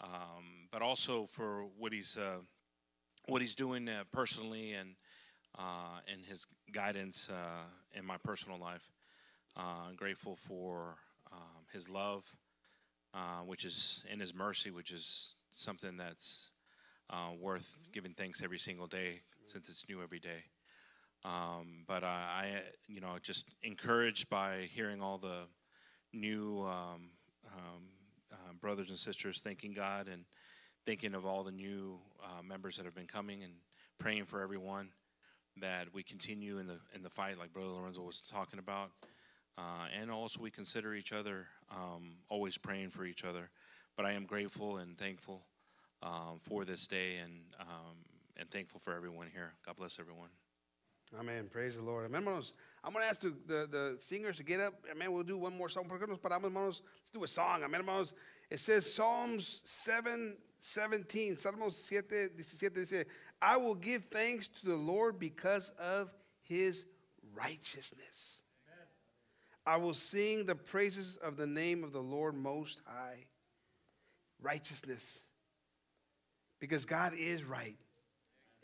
um, but also for what He's uh, what he's doing uh, personally and uh, and his guidance uh, in my personal life. Uh, I'm grateful for um, his love, uh, which is in his mercy, which is something that's uh, worth giving thanks every single day since it's new every day. Um, but I, you know, just encouraged by hearing all the new um, um brothers and sisters thanking God and thinking of all the new uh, members that have been coming and praying for everyone that we continue in the in the fight, like Brother Lorenzo was talking about, uh, and also we consider each other um, always praying for each other. But I am grateful and thankful um, for this day and um, and thankful for everyone here. God bless everyone. Amen. Praise the Lord. Amen, hermanos. I'm going to ask the, the, the, singers to get up. Amen. We'll do one more song. Let's do a song. Amen, hermanos. It says Psalms 7 17, Salmos 7, 17 dice, I will give thanks to the Lord because of his righteousness. Amen. I will sing the praises of the name of the Lord Most High. Righteousness. Because God is right.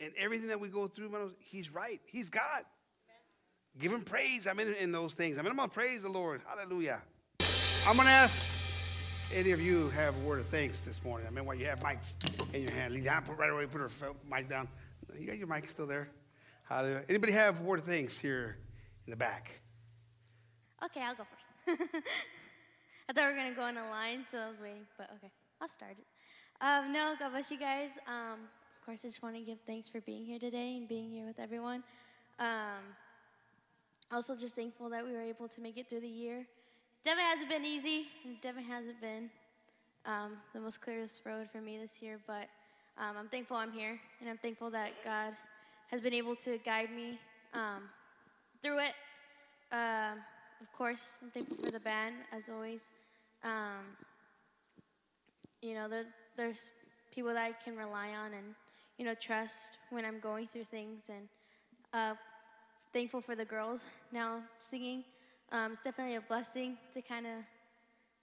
And everything that we go through, he's right. He's God. Amen. Give him praise. I'm in, in those things. I mean, I'm going to praise the Lord. Hallelujah. I'm going to ask any of you have a word of thanks this morning? I mean, while you have mics in your hand, Leanne, put right away, put her mic down. You got your mic still there? Hallelujah. Anybody have a word of thanks here in the back. Okay, I'll go first. I thought we were gonna go in a line, so I was waiting, but okay, I'll start it. Um, no, God bless you guys. Um, of course, I just want to give thanks for being here today and being here with everyone. Um, also, just thankful that we were able to make it through the year. Definitely hasn't been easy. Definitely hasn't been um, the most clearest road for me this year, but um, I'm thankful I'm here, and I'm thankful that God has been able to guide me um, through it. Um, of course, I'm thankful for the band, as always. Um, you know, there, there's people that I can rely on and, you know, trust when I'm going through things. And uh, thankful for the girls now singing. Um, it's definitely a blessing to kind of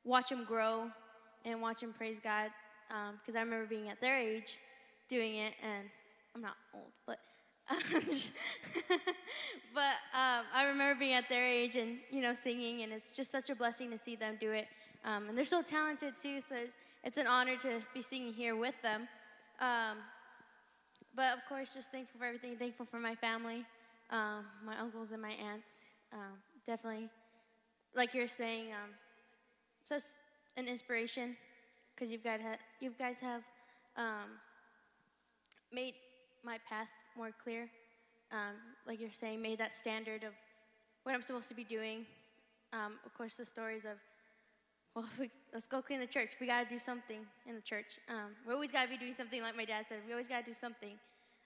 watch them grow and watch them praise God. Because I remember being at their age doing it, and I'm not old, but I'm but um, I remember being at their age and you know singing, and it's just such a blessing to see them do it. Um, and they're so talented too, so it's, it's an honor to be singing here with them. Um, but of course, just thankful for everything. Thankful for my family, um, my uncles and my aunts. Um, definitely, like you're saying, um, such an inspiration because you've got you guys have um, made my path more clear. Um, like you're saying, made that standard of what I'm supposed to be doing. Um, of course, the stories of, well, we, let's go clean the church. We got to do something in the church. Um, we always got to be doing something, like my dad said. We always got to do something.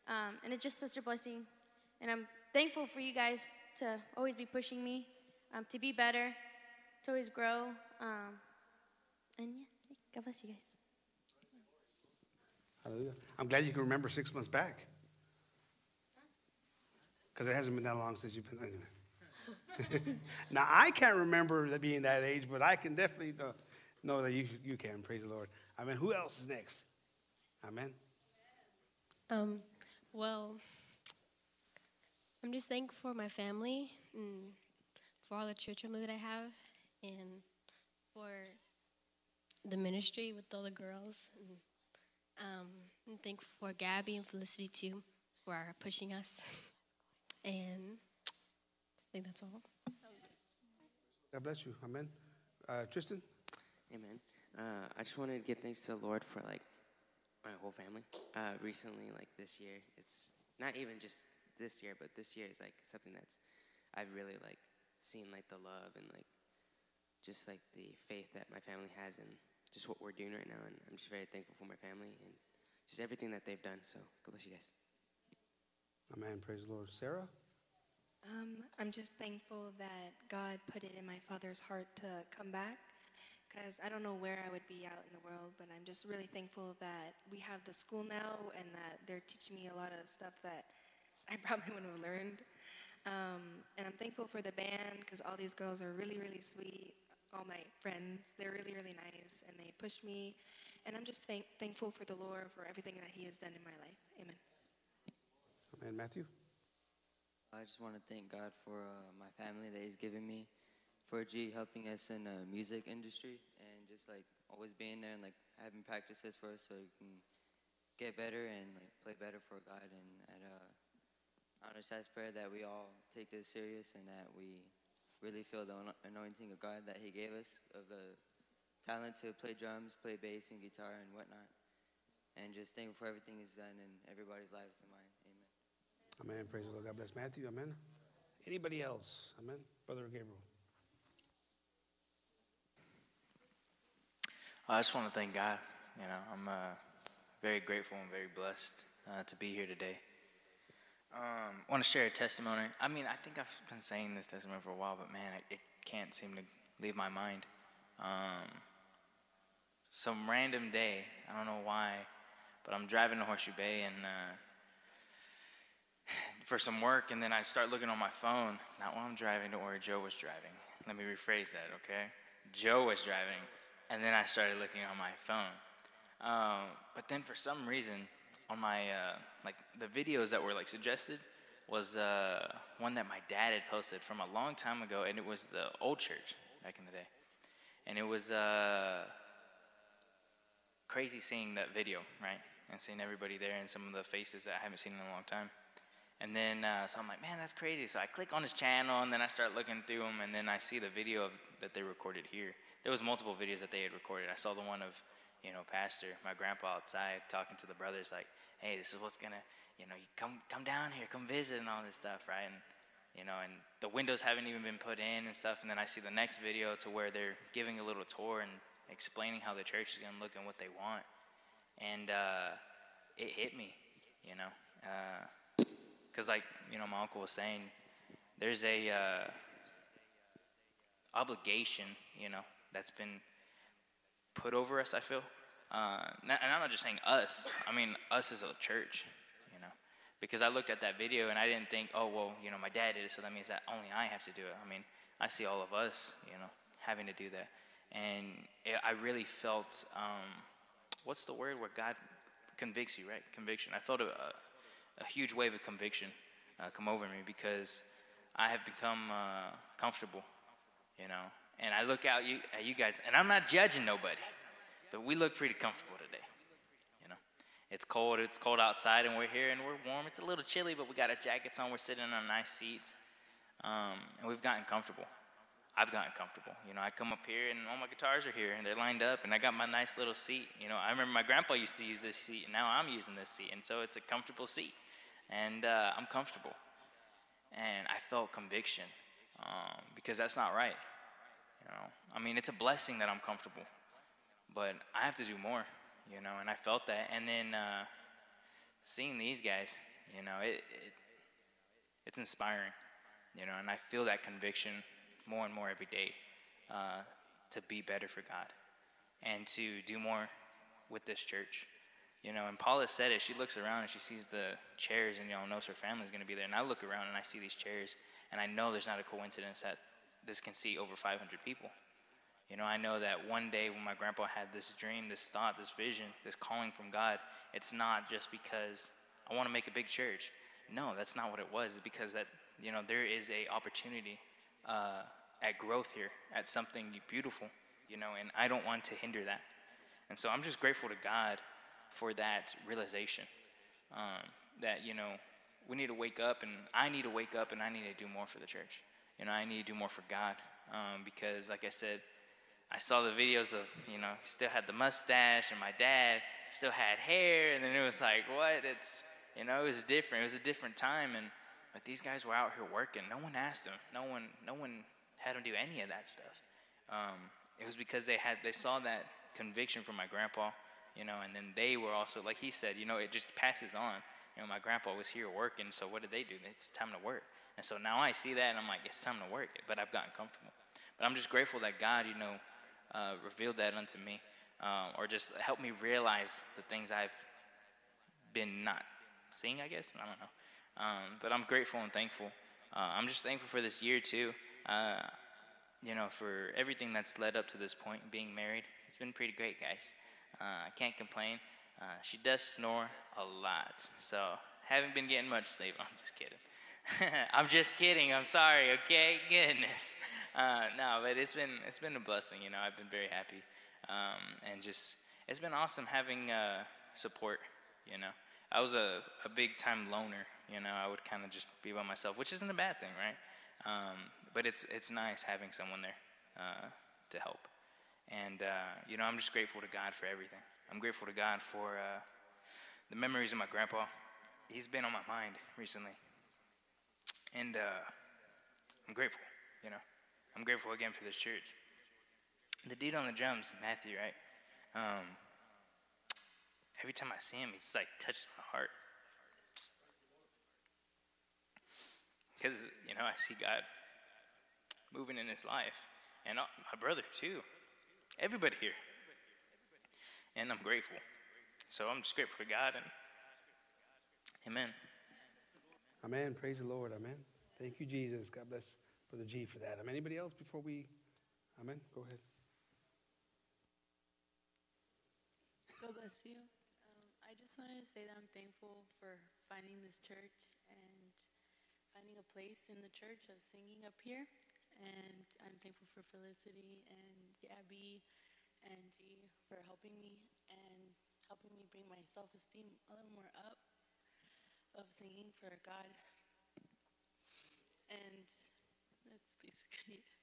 Um, and it's just such a blessing. And I'm thankful for you guys to always be pushing me um, to be better, to always grow. Um, and yeah, God bless you guys. Hallelujah. I'm glad you can remember six months back. Because it hasn't been that long since you've been. Anyway. now, I can't remember being that age, but I can definitely know, that you, you can. Praise the Lord. Amen. Who else is next? Amen. Um, well, I'm just thankful for my family and for all the church family that I have and for the ministry with all the girls. And, um, I'm thankful for Gabby and Felicity too for pushing us. And I think that's all. God bless you. Amen. Uh, Tristan? Amen. Uh, I just wanted to give thanks to the Lord for like my whole family. Uh, recently, like this year, it's not even just this year, but this year is like something that's I've really like seen like the love and like just like the faith that my family has in just what we're doing right now. And I'm just very thankful for my family and just everything that they've done. So God bless you guys. Amen. Praise the Lord. Sarah? Um, I'm just thankful that God put it in my father's heart to come back because I don't know where I would be out in the world, but I'm just really thankful that we have the school now and that they're teaching me a lot of stuff that I probably wouldn't have learned. Um, and I'm thankful for the band because all these girls are really, really sweet. All my friends, they're really, really nice, and they push me. And I'm just thank- thankful for the Lord for everything that He has done in my life. Amen. Amen. Matthew? I just want to thank God for uh, my family that He's given me, for G helping us in the music industry, and just like always being there and like having practices for us so we can get better and like play better for God. And at uh, honor prayer that we all take this serious and that we really feel the anointing of God that He gave us of the talent to play drums, play bass and guitar and whatnot, and just thankful for everything He's done in everybody's lives and mine. Amen. Praise the Lord. God bless Matthew. Amen. Anybody else? Amen. Brother Gabriel. I just want to thank God. You know, I'm uh, very grateful and very blessed uh, to be here today. Um, I want to share a testimony. I mean, I think I've been saying this testimony for a while, but man, it, it can't seem to leave my mind. Um, some random day, I don't know why, but I'm driving to Horseshoe Bay and uh, for some work, and then I start looking on my phone, not while I'm driving to where Joe was driving. Let me rephrase that, okay? Joe was driving, and then I started looking on my phone. Um, but then for some reason, on my uh, like the videos that were like suggested was uh, one that my dad had posted from a long time ago, and it was the old church back in the day, and it was uh, crazy seeing that video, right, and seeing everybody there and some of the faces that I haven't seen in a long time. And then, uh, so I'm like, man, that's crazy. So I click on his channel, and then I start looking through them, and then I see the video of, that they recorded here. There was multiple videos that they had recorded. I saw the one of, you know, Pastor, my grandpa outside talking to the brothers, like, hey, this is what's gonna, you know, you come come down here, come visit, and all this stuff, right? And you know, and the windows haven't even been put in and stuff. And then I see the next video to where they're giving a little tour and explaining how the church is gonna look and what they want, and uh, it hit me, you know. Uh, because like you know my uncle was saying there's a uh, obligation you know that's been put over us i feel. Uh, and i'm not just saying us i mean us as a church you know. Because i looked at that video and i didn't think oh well you know my dad did it so that means that only i have to do it. I mean i see all of us you know having to do that. And it, i really felt um, what's the word where god convicts you right? Conviction. I felt a, a a huge wave of conviction uh, come over me because I have become uh, comfortable, you know. And I look out you, at you guys, and I'm not judging nobody, but we look pretty comfortable today, you know. It's cold, it's cold outside, and we're here and we're warm. It's a little chilly, but we got our jackets on. We're sitting on nice seats, um, and we've gotten comfortable. I've gotten comfortable. You know, I come up here and all my guitars are here and they're lined up and I got my nice little seat. You know, I remember my grandpa used to use this seat and now I'm using this seat. And so it's a comfortable seat and uh, I'm comfortable. And I felt conviction um, because that's not right. You know, I mean, it's a blessing that I'm comfortable, but I have to do more. You know, and I felt that. And then uh, seeing these guys, you know, it, it it's inspiring. You know, and I feel that conviction more and more every day uh, to be better for God and to do more with this church. You know, and Paula said it. She looks around and she sees the chairs and, you know, knows her family's going to be there. And I look around and I see these chairs and I know there's not a coincidence that this can seat over 500 people. You know, I know that one day when my grandpa had this dream, this thought, this vision, this calling from God, it's not just because I want to make a big church. No, that's not what it was. It's because that, you know, there is a opportunity uh, at growth here, at something beautiful, you know, and I don't want to hinder that. And so I'm just grateful to God for that realization um, that, you know, we need to wake up and I need to wake up and I need to do more for the church. You know, I need to do more for God um, because, like I said, I saw the videos of, you know, still had the mustache and my dad still had hair. And then it was like, what? It's, you know, it was different. It was a different time. And, but these guys were out here working. No one asked them. No one, no one had them do any of that stuff. Um, it was because they had, they saw that conviction from my grandpa you know, and then they were also, like he said, you know, it just passes on. You know, my grandpa was here working, so what did they do? It's time to work. And so now I see that and I'm like, it's time to work, but I've gotten comfortable. But I'm just grateful that God, you know, uh, revealed that unto me, um, or just helped me realize the things I've been not seeing, I guess. I don't know. Um, but I'm grateful and thankful. Uh, I'm just thankful for this year, too. Uh, you know, for everything that's led up to this point, being married. It's been pretty great, guys. Uh, I can't complain. Uh, she does snore a lot, so haven't been getting much sleep. I'm just kidding. I'm just kidding. I'm sorry. Okay, goodness. Uh, no, but it's been it's been a blessing. You know, I've been very happy, um, and just it's been awesome having uh, support. You know, I was a, a big time loner. You know, I would kind of just be by myself, which isn't a bad thing, right? Um, but it's it's nice having someone there uh, to help. And, uh, you know, I'm just grateful to God for everything. I'm grateful to God for uh, the memories of my grandpa. He's been on my mind recently. And uh, I'm grateful, you know. I'm grateful again for this church. The dude on the drums, Matthew, right? Um, every time I see him, it's like touches my heart. Because, you know, I see God moving in his life. And uh, my brother, too. Everybody here. And I'm grateful. So I'm just grateful to God and Amen. Amen. Praise the Lord. Amen. Thank you, Jesus. God bless Brother G for that. Amen. Anybody else before we? Amen. Go ahead. God bless you. Um, I just wanted to say that I'm thankful for finding this church and finding a place in the church of singing up here. And I'm thankful for Felicity and Gabby and G for helping me and helping me bring my self esteem a little more up. of singing for God. And that's basically it.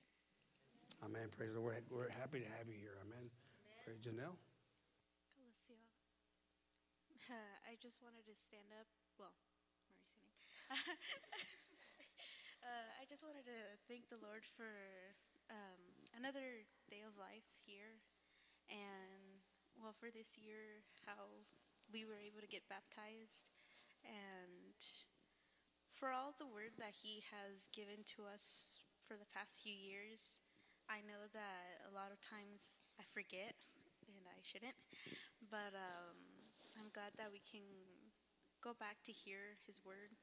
Amen. Praise the Lord. We're happy to have you here. Amen. Praise Janelle. Calistio. I just wanted to stand up. Well, I'm already standing. uh, I just wanted to thank the Lord for um, another day of life here, and well, for this year, how we were able to get baptized, and for all the word that He has given to us for the past few years. I know that a lot of times I forget, and I shouldn't, but um, I'm glad that we can go back to hear His word.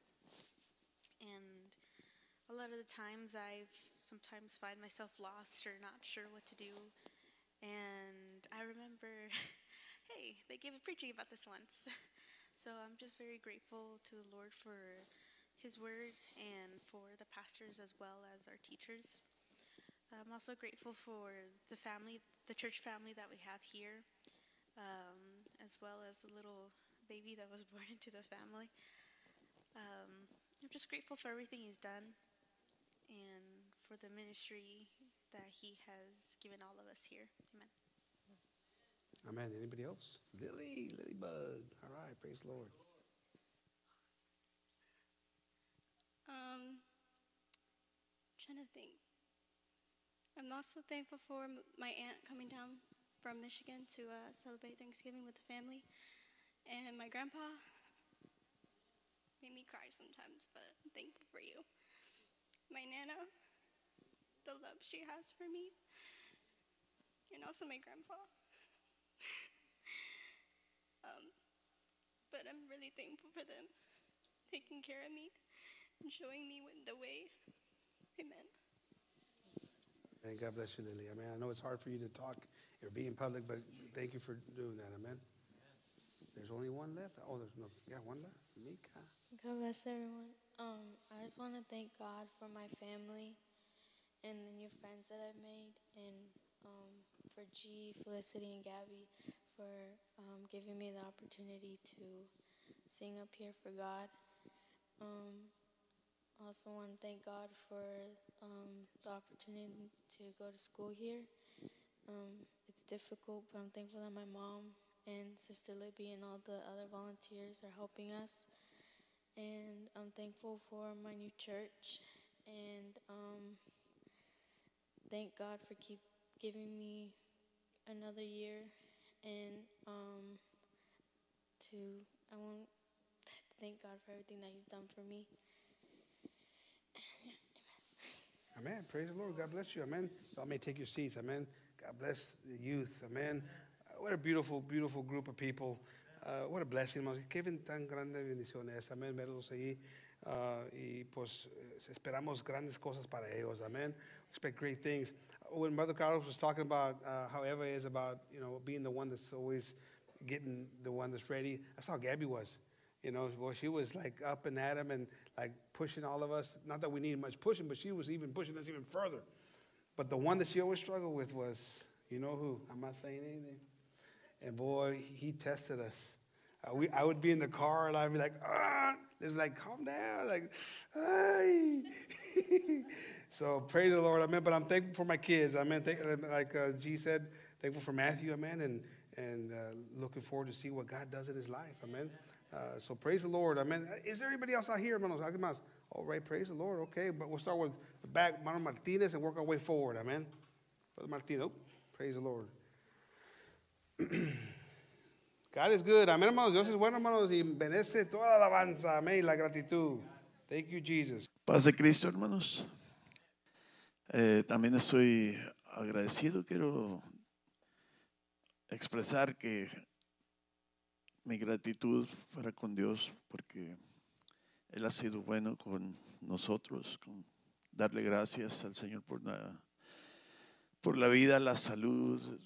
And a lot of the times I've sometimes find myself lost or not sure what to do. And I remember, hey, they gave a preaching about this once. so I'm just very grateful to the Lord for His word and for the pastors as well as our teachers. I'm also grateful for the family, the church family that we have here, um, as well as the little baby that was born into the family. Um, I'm just grateful for everything He's done and for the ministry that He has given all of us here. Amen. Amen. Anybody else? Lily, Lily Bud. All right. Praise the Lord. Um, trying to think. I'm also thankful for my aunt coming down from Michigan to uh, celebrate Thanksgiving with the family, and my grandpa made me cry sometimes, but I'm thankful for you. My nana, the love she has for me, and also my grandpa. um, but I'm really thankful for them taking care of me and showing me when- the way. Amen. And God bless you, Lily. I mean, I know it's hard for you to talk or be in public, but thank you for doing that. Amen. There's only one left. Oh, there's no. Yeah, one left. Mika. God bless everyone. Um, I just want to thank God for my family and the new friends that I've made, and um, for G, Felicity, and Gabby for um, giving me the opportunity to sing up here for God. Um, I also want to thank God for um, the opportunity to go to school here. Um, it's difficult, but I'm thankful that my mom and Sister Libby and all the other volunteers are helping us. And I'm thankful for my new church. And um, thank God for keep giving me another year. And um, to I want to thank God for everything that He's done for me. Amen. Praise the Lord. God bless you. Amen. Y'all may take your seats. Amen. God bless the youth. Amen. What a beautiful, beautiful group of people. Uh, what a blessing, hermanos. Qué tan grande bendición es. Amén. Verlos ahí. Uh, y pues eh, esperamos grandes cosas para ellos. Amen. Expect great things. When Mother Carlos was talking about uh, how Eva is about, you know, being the one that's always getting the one that's ready, that's how Gabby was. You know, well, she was like up and at him and like pushing all of us. Not that we needed much pushing, but she was even pushing us even further. But the one that she always struggled with was, you know who? I'm not saying anything. And boy, he tested us. Uh, we, I would be in the car and I'd be like, ah, it's like, calm down, like, so praise the Lord, amen. But I'm thankful for my kids, amen. Thank, like uh, G said, thankful for Matthew, amen, and and uh, looking forward to see what God does in his life, amen. Uh, so praise the Lord, amen. Is there anybody else out here, hermanos? ¿Alguien? All right, praise the Lord. Okay, but we'll start with the back, Mano Martinez, and work our way forward, amen. Brother Martinez, oh, praise the Lord. God is good. Amén, hermanos. Dios es bueno, hermanos, y merece toda la alabanza. Amén. La gratitud. Thank you, Jesus. Paz de Cristo, hermanos. Eh, también estoy agradecido. Quiero expresar que mi gratitud para con Dios porque Él ha sido bueno con nosotros, con darle gracias al Señor por la, por la vida, la salud,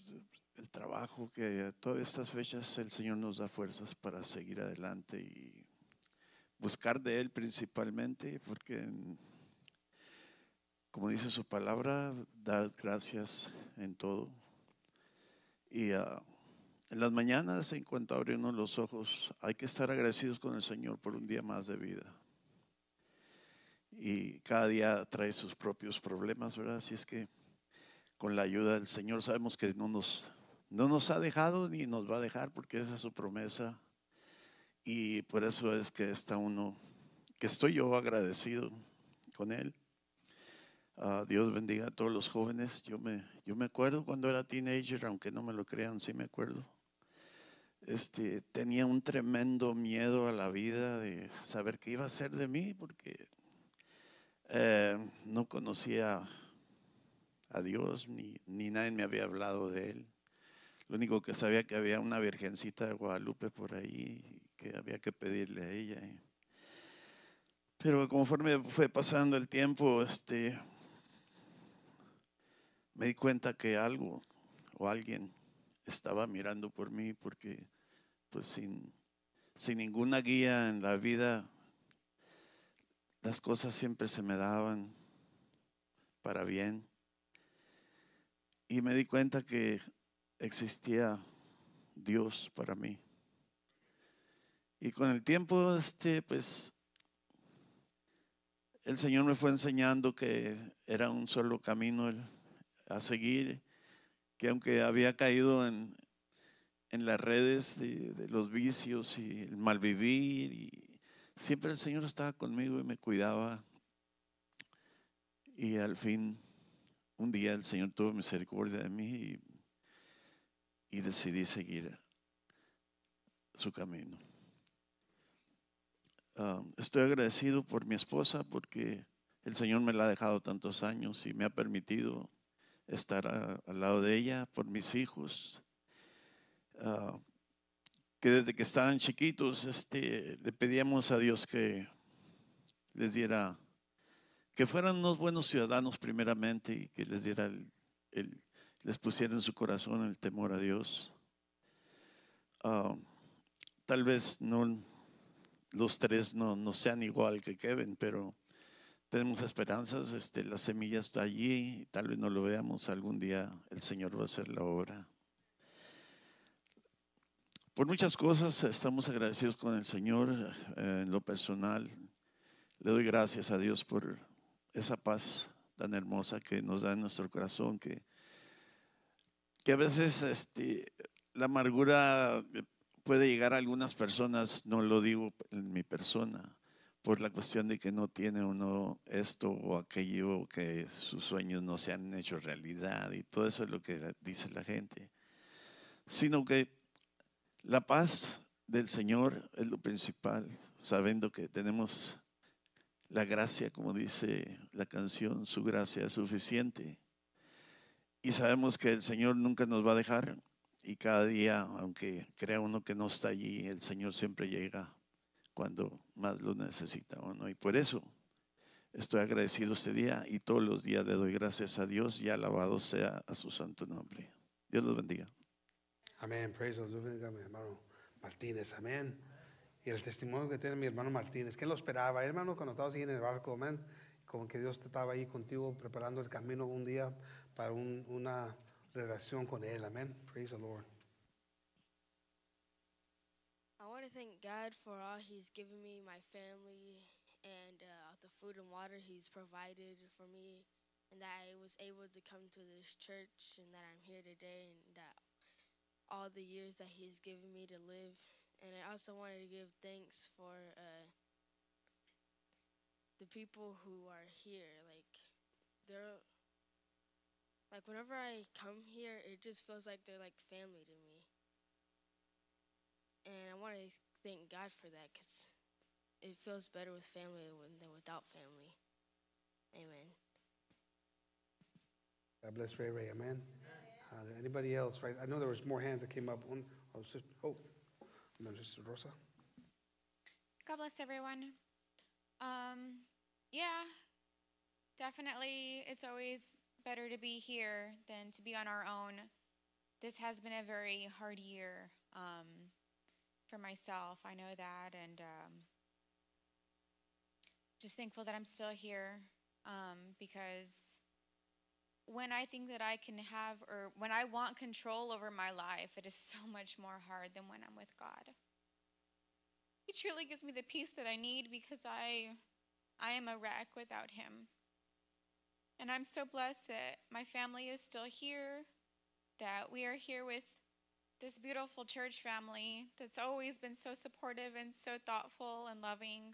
trabajo, que todas estas fechas el Señor nos da fuerzas para seguir adelante y buscar de Él principalmente, porque como dice su palabra, dar gracias en todo. Y ah, en las mañanas, en cuanto uno los ojos, hay que estar agradecidos con el Señor por un día más de vida. Y cada día trae sus propios problemas, ¿verdad? Así es que con la ayuda del Señor sabemos que no nos, no nos ha dejado ni nos va a dejar porque esa es su promesa. Y por eso es que está uno, que estoy yo agradecido con Él. Ah, Dios bendiga a todos los jóvenes. Yo me, yo me acuerdo cuando era teenager, aunque no me lo crean, sí me acuerdo. Este, tenía un tremendo miedo a la vida de saber qué iba a ser de mí, porque eh, no conocía a Dios, ni, ni nadie me había hablado de Él. Lo único que sabía que había una virgencita de Guadalupe por ahí, que había que pedirle a ella. Pero conforme fue pasando el tiempo, este, me di cuenta que algo o alguien estaba mirando por mí porque pues sin, sin ninguna guía en la vida las cosas siempre se me daban para bien. Y me di cuenta que existía Dios para mí. Y con el tiempo, este, pues, el Señor me fue enseñando que era un solo camino a seguir, que aunque había caído en, en las redes de, los vicios y el malvivir, y siempre el Señor estaba conmigo y me cuidaba. Y al fin, un día el Señor tuvo misericordia de mí y, y decidí seguir su camino. Estoy agradecido por mi esposa porque el Señor me la ha dejado tantos años y me ha permitido estar al lado de ella, por mis hijos, que desde que estaban chiquitos este, le pedíamos a Dios que les diera, que fueran unos buenos ciudadanos primeramente y que les diera el les pusiera en su corazón el temor a Dios. Uh, tal vez no los tres no, no sean igual que Kevin, pero tenemos esperanzas, este, la semilla está allí, tal vez no lo veamos, algún día el Señor va a hacer la obra. Por muchas cosas estamos agradecidos con el Señor eh, en lo personal. Le doy gracias a Dios por esa paz tan hermosa que nos da en nuestro corazón, que, que a veces este, la amargura puede llegar a algunas personas, no lo digo en mi persona, por la cuestión de que no tiene uno esto o aquello, que sus sueños no se han hecho realidad y todo eso es lo que dice la gente, sino que la paz del Señor es lo principal, sabiendo que tenemos la gracia, como dice la canción, su gracia es suficiente. Y sabemos que el Señor nunca nos va a dejar, y cada día, aunque crea uno que no está allí, el Señor siempre llega cuando más lo necesita uno. Y por eso estoy agradecido este día y todos los días le doy gracias a Dios y alabado sea a su santo nombre. Dios los bendiga. Amén. Praise Lord. Bendiga mi hermano Martínez. Amén. Y el testimonio que tiene mi hermano Martínez, que él lo esperaba, hermano, cuando estaba así en el barco, amén. Como que Dios estaba ahí contigo preparando el camino un día para un, una relación con Él. Amén. Praise the Lord. I want to thank God for all He's given me, my family, and uh, the food and water He's provided for me, and that I was able to come to this church, and that I'm here today, and that all the years that He's given me to live. And I also wanted to give thanks for uh, the people who are here. Like, they're like whenever I come here, it just feels like they're like family to me. And I want to thank God for that because it feels better with family than without family. Amen. God bless Ray Ray. Amen. Uh, there anybody else? Right. I know there was more hands that came up. One. Oh, sister, oh, Sister Rosa. God bless everyone. Um, yeah, definitely. It's always better to be here than to be on our own. This has been a very hard year um, for myself. I know that, and um, just thankful that I'm still here um, because when I think that I can have, or when I want control over my life, it is so much more hard than when I'm with God. He truly gives me the peace that I need because I, I am a wreck without Him. And I'm so blessed that my family is still here, that we are here with this beautiful church family that's always been so supportive and so thoughtful and loving.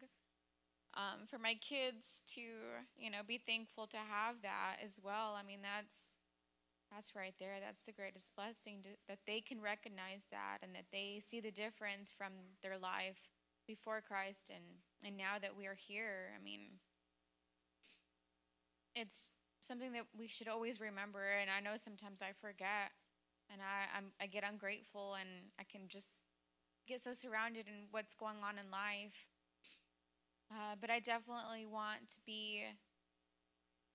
Um, for my kids to, you know, be thankful to have that as well. I mean, that's that's right there. That's the greatest blessing to, that they can recognize that and that they see the difference from their life before Christ and and now that we are here. I mean, it's something that we should always remember. And I know sometimes I forget, and I I'm, I get ungrateful, and I can just get so surrounded in what's going on in life. Uh, but I definitely want to be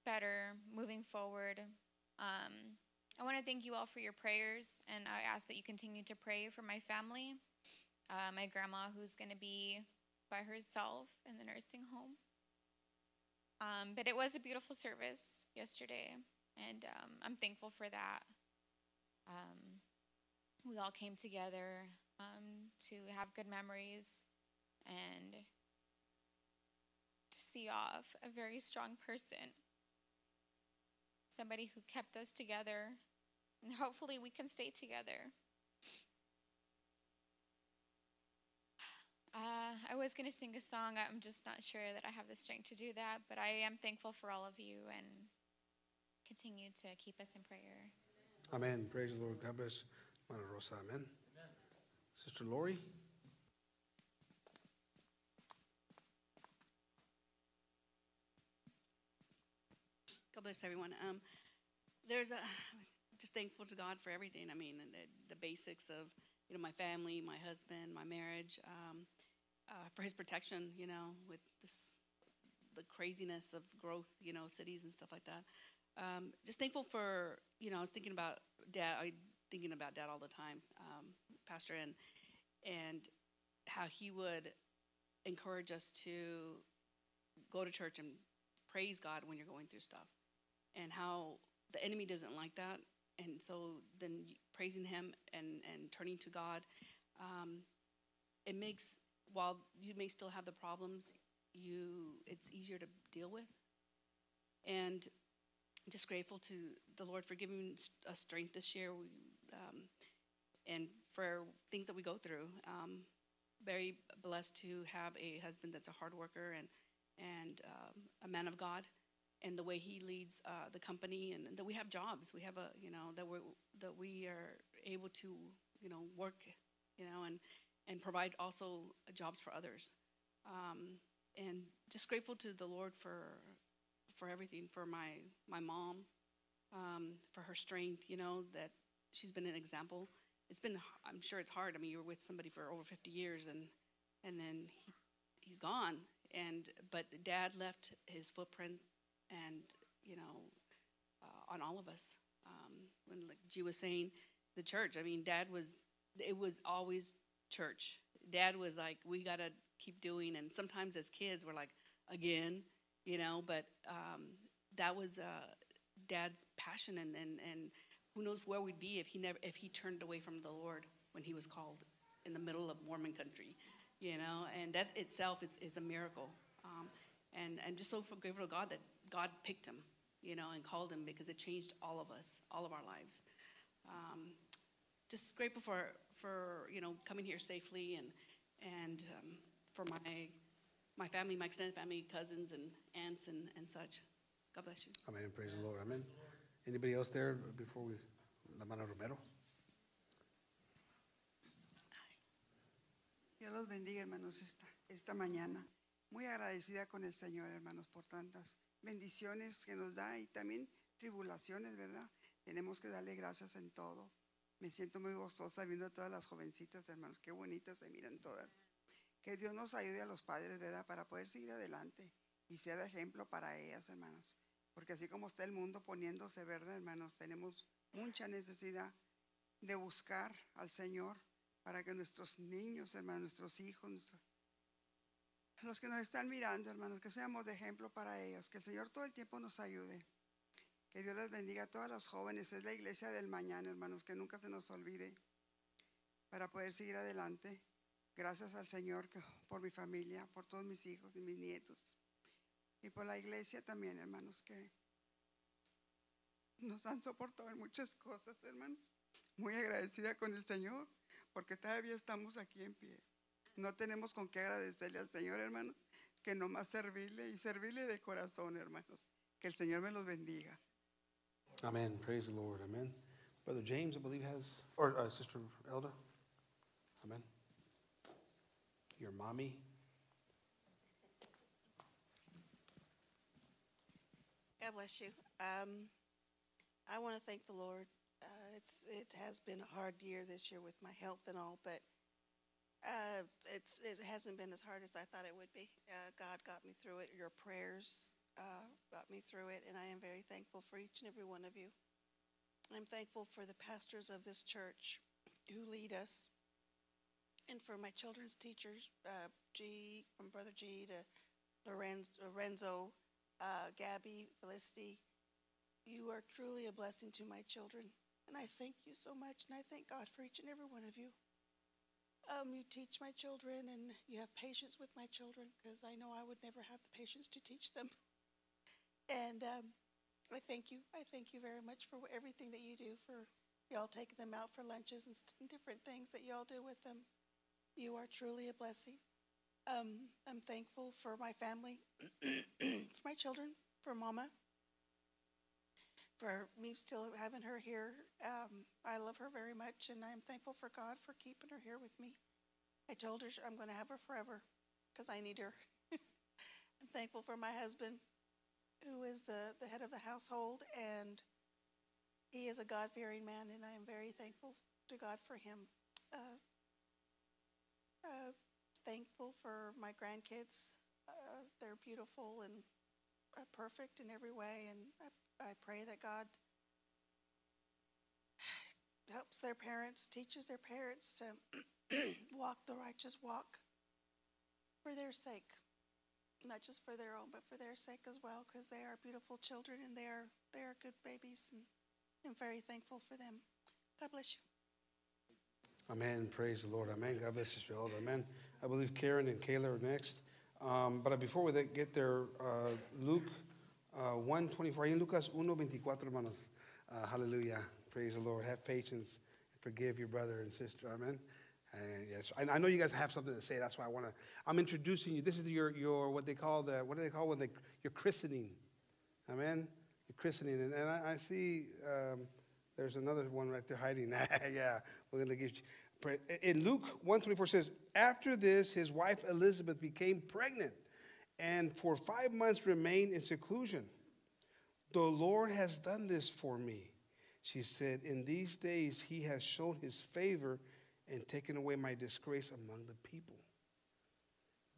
better moving forward. Um, I want to thank you all for your prayers, and I ask that you continue to pray for my family, uh, my grandma, who's going to be by herself in the nursing home. Um, but it was a beautiful service yesterday, and um, I'm thankful for that. Um, we all came together um, to have good memories and to see off a very strong person, somebody who kept us together, and hopefully we can stay together. Uh, I was going to sing a song. I'm just not sure that I have the strength to do that, but I am thankful for all of you and continue to keep us in prayer. Amen. Praise the Lord. God bless Mother Rosa. Amen. Sister Lori. God bless everyone. Um, there's a just thankful to God for everything. I mean, the, the basics of you know my family, my husband, my marriage, um, uh, for His protection. You know, with this the craziness of growth, you know, cities and stuff like that. Um, just thankful for you know. I was thinking about dad. I thinking about dad all the time, um, Pastor, and and how he would encourage us to go to church and praise God when you're going through stuff, and how the enemy doesn't like that. And so then praising Him and and turning to God, um, it makes while you may still have the problems, you it's easier to deal with. And just grateful to the Lord for giving us strength this year, we, um, and for things that we go through. Um, very blessed to have a husband that's a hard worker and and um, a man of God, and the way he leads uh, the company, and that we have jobs. We have a you know that we that we are able to you know work, you know, and and provide also jobs for others. Um, and just grateful to the Lord for for everything, for my my mom, um, for her strength. You know that she's been an example. It's been I'm sure it's hard. I mean, you were with somebody for over 50 years, and and then he, he's gone. And but Dad left his footprint, and you know, uh, on all of us. Um, when like G was saying, the church. I mean, Dad was. It was always church. Dad was like, we gotta keep doing. And sometimes as kids, we're like, again, you know. But um, that was uh, Dad's passion, and, and and who knows where we'd be if he never if he turned away from the Lord when he was called in the middle of Mormon country, you know. And that itself is is a miracle. Um, and and just so grateful to God that God picked him, you know, and called him because it changed all of us, all of our lives. Um, just grateful for for you know coming here safely and and um, for my my family, my extended family, cousins and aunts and, and such. God bless you. Amen. Praise the Lord. Amen. Anybody else there before we, La Mano Romero? Dios los bendiga, hermanos, esta, esta mañana. Muy agradecida con el Señor, hermanos, por tantas bendiciones que nos da y también tribulaciones, ¿verdad? Tenemos que darle gracias en todo. Me siento muy gozosa viendo a todas las jovencitas, hermanos. Qué bonitas se miran todas. Que Dios nos ayude a los padres, ¿verdad? Para poder seguir adelante y ser ejemplo para ellas, hermanos. Porque así como está el mundo poniéndose verde, hermanos, tenemos mucha necesidad de buscar al Señor para que nuestros niños, hermanos, nuestros hijos, los que nos están mirando, hermanos, que seamos de ejemplo para ellos. Que el Señor todo el tiempo nos ayude. Que Dios les bendiga a todas las jóvenes. Es la iglesia del mañana, hermanos, que nunca se nos olvide para poder seguir adelante. Gracias al Señor por mi familia, por todos mis hijos y mis nietos. Y por la iglesia también, hermanos, que nos han soportado en muchas cosas, hermanos. Muy agradecida con el Señor, porque todavía estamos aquí en pie. No tenemos con qué agradecerle al Señor, hermanos, que nomás servirle y servirle de corazón, hermanos. Que el Señor me los bendiga. Amen. Praise the Lord. Amen. Brother James, I believe, has, or uh, Sister Elda. Amen. Your mommy. God bless you. Um, I want to thank the Lord. Uh, it's it has been a hard year this year with my health and all, but uh, it's it hasn't been as hard as I thought it would be. Uh, God got me through it. Your prayers uh, got me through it, and I am very thankful for each and every one of you. I'm thankful for the pastors of this church who lead us, and for my children's teachers, uh, G from Brother G to Lorenz, Lorenzo, uh, Gabby, Felicity. You are truly a blessing to my children, and I thank you so much, and I thank God for each and every one of you. Um, you teach my children, and you have patience with my children, because I know I would never have the patience to teach them. And um, I thank you. I thank you very much for everything that you do for y'all taking them out for lunches and different things that y'all do with them. You are truly a blessing. Um, I'm thankful for my family, for my children, for Mama, for me still having her here. Um, I love her very much, and I'm thankful for God for keeping her here with me. I told her I'm going to have her forever because I need her. I'm thankful for my husband, who is the, the head of the household, and he is a God fearing man, and I am very thankful to God for him. Uh, uh, thankful for my grandkids. Uh, they're beautiful and uh, perfect in every way, and I, I pray that God helps their parents, teaches their parents to walk the righteous walk for their sake, not just for their own, but for their sake as well, because they are beautiful children and they are they are good babies, and I'm very thankful for them. God bless you. Amen. Praise the Lord. Amen. God bless you, Sister Elda. Amen. I believe Karen and Kayla are next. Um, but before we get there, uh, Luke uh, 124. Ahí Lucas 1.24, hermanos. Uh, hallelujah. Praise the Lord. Have patience. Forgive your brother and sister. Amen. And yes, I, know you guys have something to say. That's why I want to. I'm introducing you. This is your your what they call the what do they call when they your christening. Amen. Your christening, and, and I, I see um, there's another one right there hiding. yeah, we're gonna give you. In Luke 124 says, after this, his wife Elizabeth became pregnant, and for five months remained in seclusion. The Lord has done this for me. She said, In these days he has shown his favor and taken away my disgrace among the people.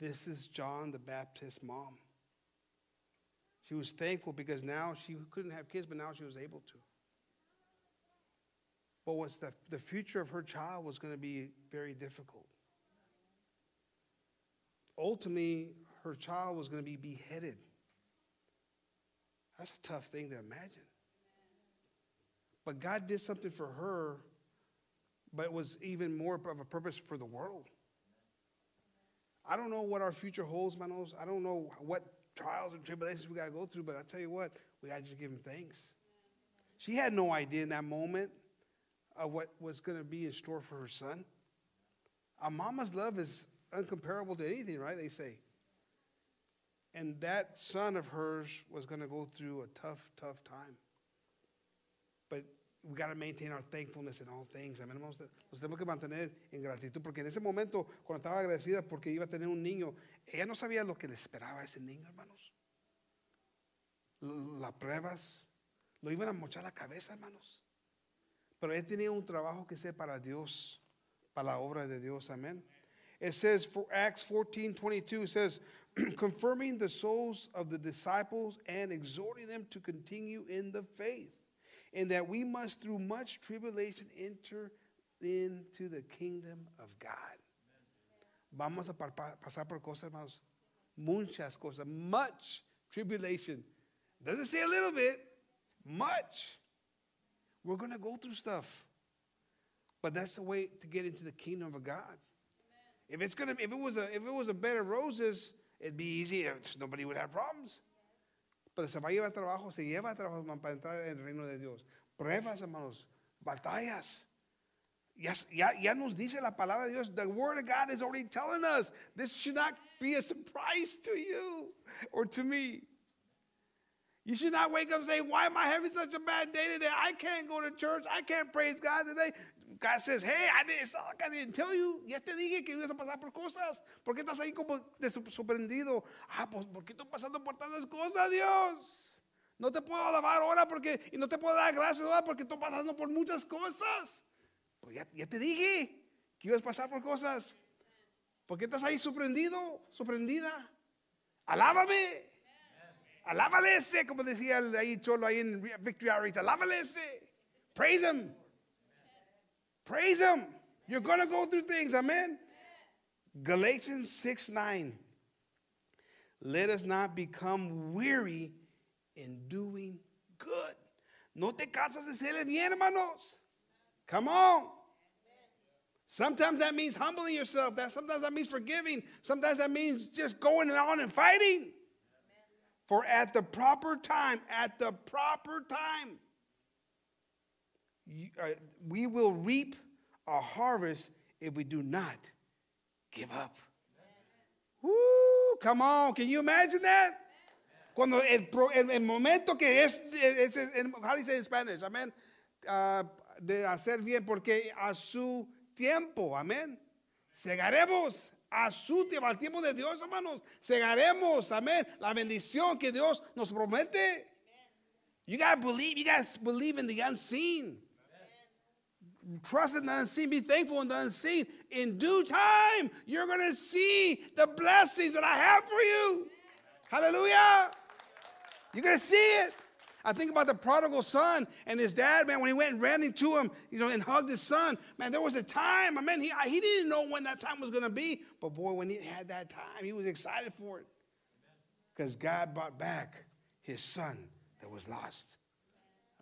This is John the Baptist's mom. She was thankful because now she couldn't have kids, but now she was able to. But what's the, the future of her child was going to be very difficult. Ultimately, her child was going to be beheaded. That's a tough thing to imagine. But God did something for her, but it was even more of a purpose for the world. I don't know what our future holds, manos. I don't know what trials and tribulations we got to go through, but I tell you what, we got to just give him thanks. She had no idea in that moment of what was going to be in store for her son. A mama's love is uncomparable to anything, right? They say. And that son of hers was going to go through a tough, tough time. But we got to maintain our thankfulness in all things. Amén. Nos nos tenemos que mantener en gratitud, porque en ese momento, cuando estaba agradecida porque iba a tener un niño, ella no sabía lo que le esperaba a ese niño, hermanos. Las pruebas lo iban a mochar la cabeza, hermanos. Pero él tenía un trabajo que hacer para Dios, para la obra de Dios. Amén. It says, for Acts 14 22 says, confirming the souls of the disciples and exhorting them to continue in the faith, and that we must, through much tribulation, enter into the kingdom of God. Vamos a pa- pa- pasar por cosas, hermanos. Muchas cosas. Much tribulation. Doesn't say a little bit, much. We're going to go through stuff. But that's the way to get into the kingdom of God. If it's gonna, if it was a, if it was a bed of roses, it'd be easy. Nobody would have problems. Pero se va a llevar trabajo, se lleva trabajo para entrar en el reino de Dios. Pruebas, hermanos, batallas. Ya, ya, ya nos dice la palabra de Dios. The word of God is already telling us. This should not be a surprise to you or to me. You should not wake up and say, Why am I having such a bad day today? I can't go to church. I can't praise God today. God says, Hey, I didn't, I didn't tell you. Ya te dije que ibas a pasar por cosas. ¿Por qué estás ahí como sorprendido? Ah, pues, ¿por qué estoy pasando por tantas cosas, Dios? No te puedo alabar ahora porque, y no te puedo dar gracias ahora porque estoy pasando por muchas cosas. Pues ya, ya te dije que ibas a pasar por cosas. ¿Por qué estás ahí sorprendido, sorprendida? Alábame. Alábale ese, como decía el ahí Cholo ahí en Victory Outreach. Alábale ese. Praise him. Praise him. You're going to go through things. Amen. Galatians 6 9. Let us not become weary in doing good. No te cansas de ser bien, hermanos. Come on. Sometimes that means humbling yourself. That sometimes that means forgiving. Sometimes that means just going on and fighting. For at the proper time, at the proper time, we will reap a harvest if we do not give up. Woo, come on, can you imagine that? Cuando el, el, el momento que es, es, es, how do you say in Spanish? Amen. Uh, de hacer bien, porque a su tiempo, amén, segaremos a su tiempo, al tiempo de Dios, hermanos, segaremos, amén, la bendición que Dios nos promete. You gotta believe, you gotta believe in the unseen. Trust in the unseen, be thankful in the unseen. In due time, you're gonna see the blessings that I have for you. Hallelujah. You're gonna see it. I think about the prodigal son and his dad, man, when he went and ran into him, you know, and hugged his son. Man, there was a time, I mean, he, he didn't know when that time was going to be, but boy, when he had that time, he was excited for it. Because God brought back his son that was lost.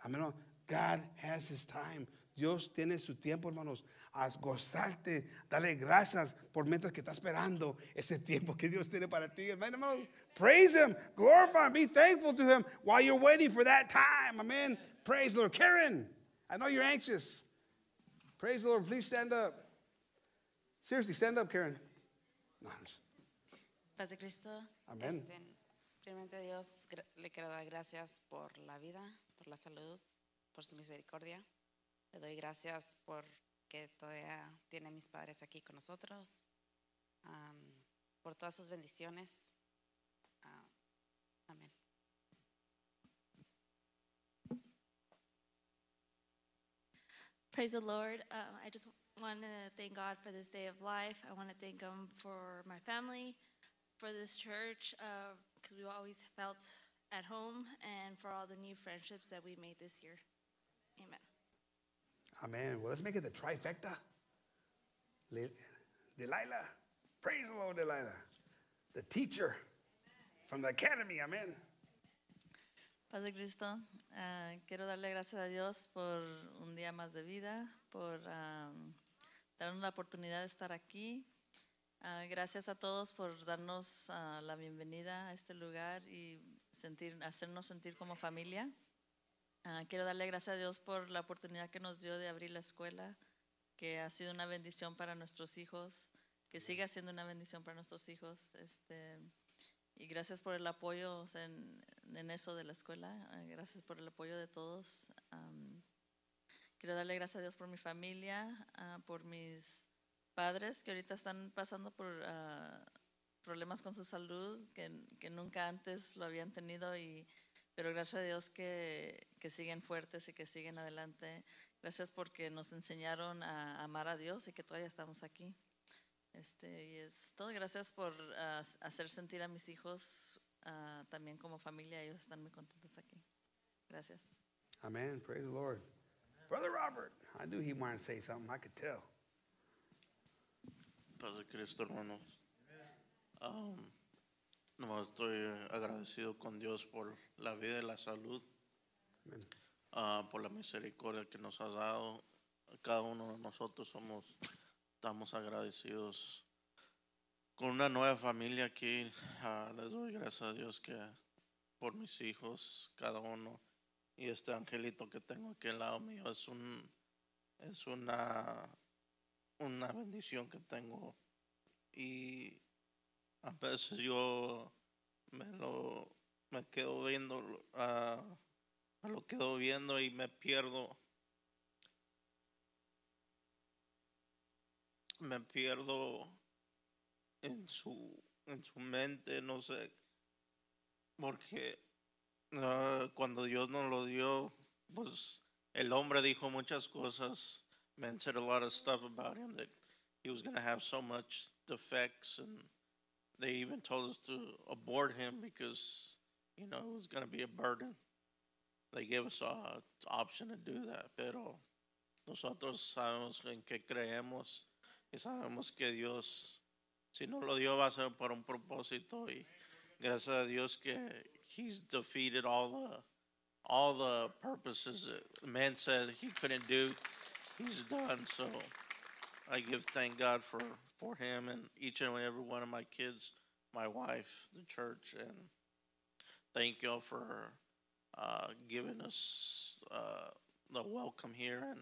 I mean, oh, God has his time. Dios tiene su tiempo, hermanos, a gozarte, dale gracias por mientras que está esperando ese tiempo que Dios tiene para ti, hermanos. Praise Him, glorify Him, be thankful to Him while you're waiting for that time. Amen. Praise the Lord. Karen, I know you're anxious. Praise the Lord. Please stand up. Seriously, stand up, Karen. Paz de Cristo. Amén. Este, primeramente, Dios, le quiero dar gracias por la vida, por la salud, por su misericordia. Le doy gracias por que todavía tiene mis padres aquí con nosotros, um, por todas sus bendiciones. Uh, amén. Praise the Lord. Uh, I just want to thank God for this day of life. I want to thank Him for my family, for this church, because uh, we've always felt at home, and for all the new friendships that we made this year. Amen. Amen. Well, let's make it the trifecta. Delilah. Praise the Lord, Delilah. The teacher from the academy. Amen. Padre Cristo, uh, quiero darle gracias a Dios por un día más de vida, por um, darnos la oportunidad de estar aquí. Uh, gracias a todos por darnos uh, la bienvenida a este lugar y sentir, hacernos sentir como familia. Uh, quiero darle gracias a Dios por la oportunidad que nos dio de abrir la escuela, que ha sido una bendición para nuestros hijos, que sigue siendo una bendición para nuestros hijos. Este, y gracias por el apoyo en, en, eso de la escuela, uh, gracias por el apoyo de todos. Um, quiero darle gracias a Dios por mi familia, uh, por mis padres que ahorita están pasando por problemas con su salud, que, que nunca antes lo habían tenido y pero gracias a Dios que, que, siguen fuertes y que siguen adelante. Gracias porque nos enseñaron a amar a Dios y que todavía estamos aquí. Este, y es todo. Gracias por uh, hacer sentir a mis hijos uh, también como familia. Ellos están muy contentos aquí. Gracias. Amen. Praise the Lord. Brother Robert, I knew he wanted to say something. I could tell. Padre Cristo, hermanos. Um, No, estoy agradecido con Dios por la vida y la salud ah, por la misericordia que nos has dado. Cada uno de nosotros somos, estamos agradecidos con una nueva familia aquí. ah, les doy gracias a Dios que por mis hijos, cada uno, y este angelito que tengo aquí al lado mío es un es una una bendición que tengo y a veces yo me lo me quedo viendo ah, me lo quedo viendo y me pierdo. Me pierdo en su en su mente no sé porque ah, cuando Dios nos lo dio pues el hombre dijo muchas cosas. Man said a lot of stuff about him that he was going to have so much defects and they even told us to abort him because you know it was going to be a burden. They gave us a option to do that pero nosotros sabemos en qué creemos y sabemos que Dios si no lo dio va a ser por un propósito y gracias a Dios que he's defeated all the all the purposes that man said he couldn't do he's done. So I give thank God for for him and each and every one of my kids my wife the church and thank y'all for uh, giving us uh, the welcome here and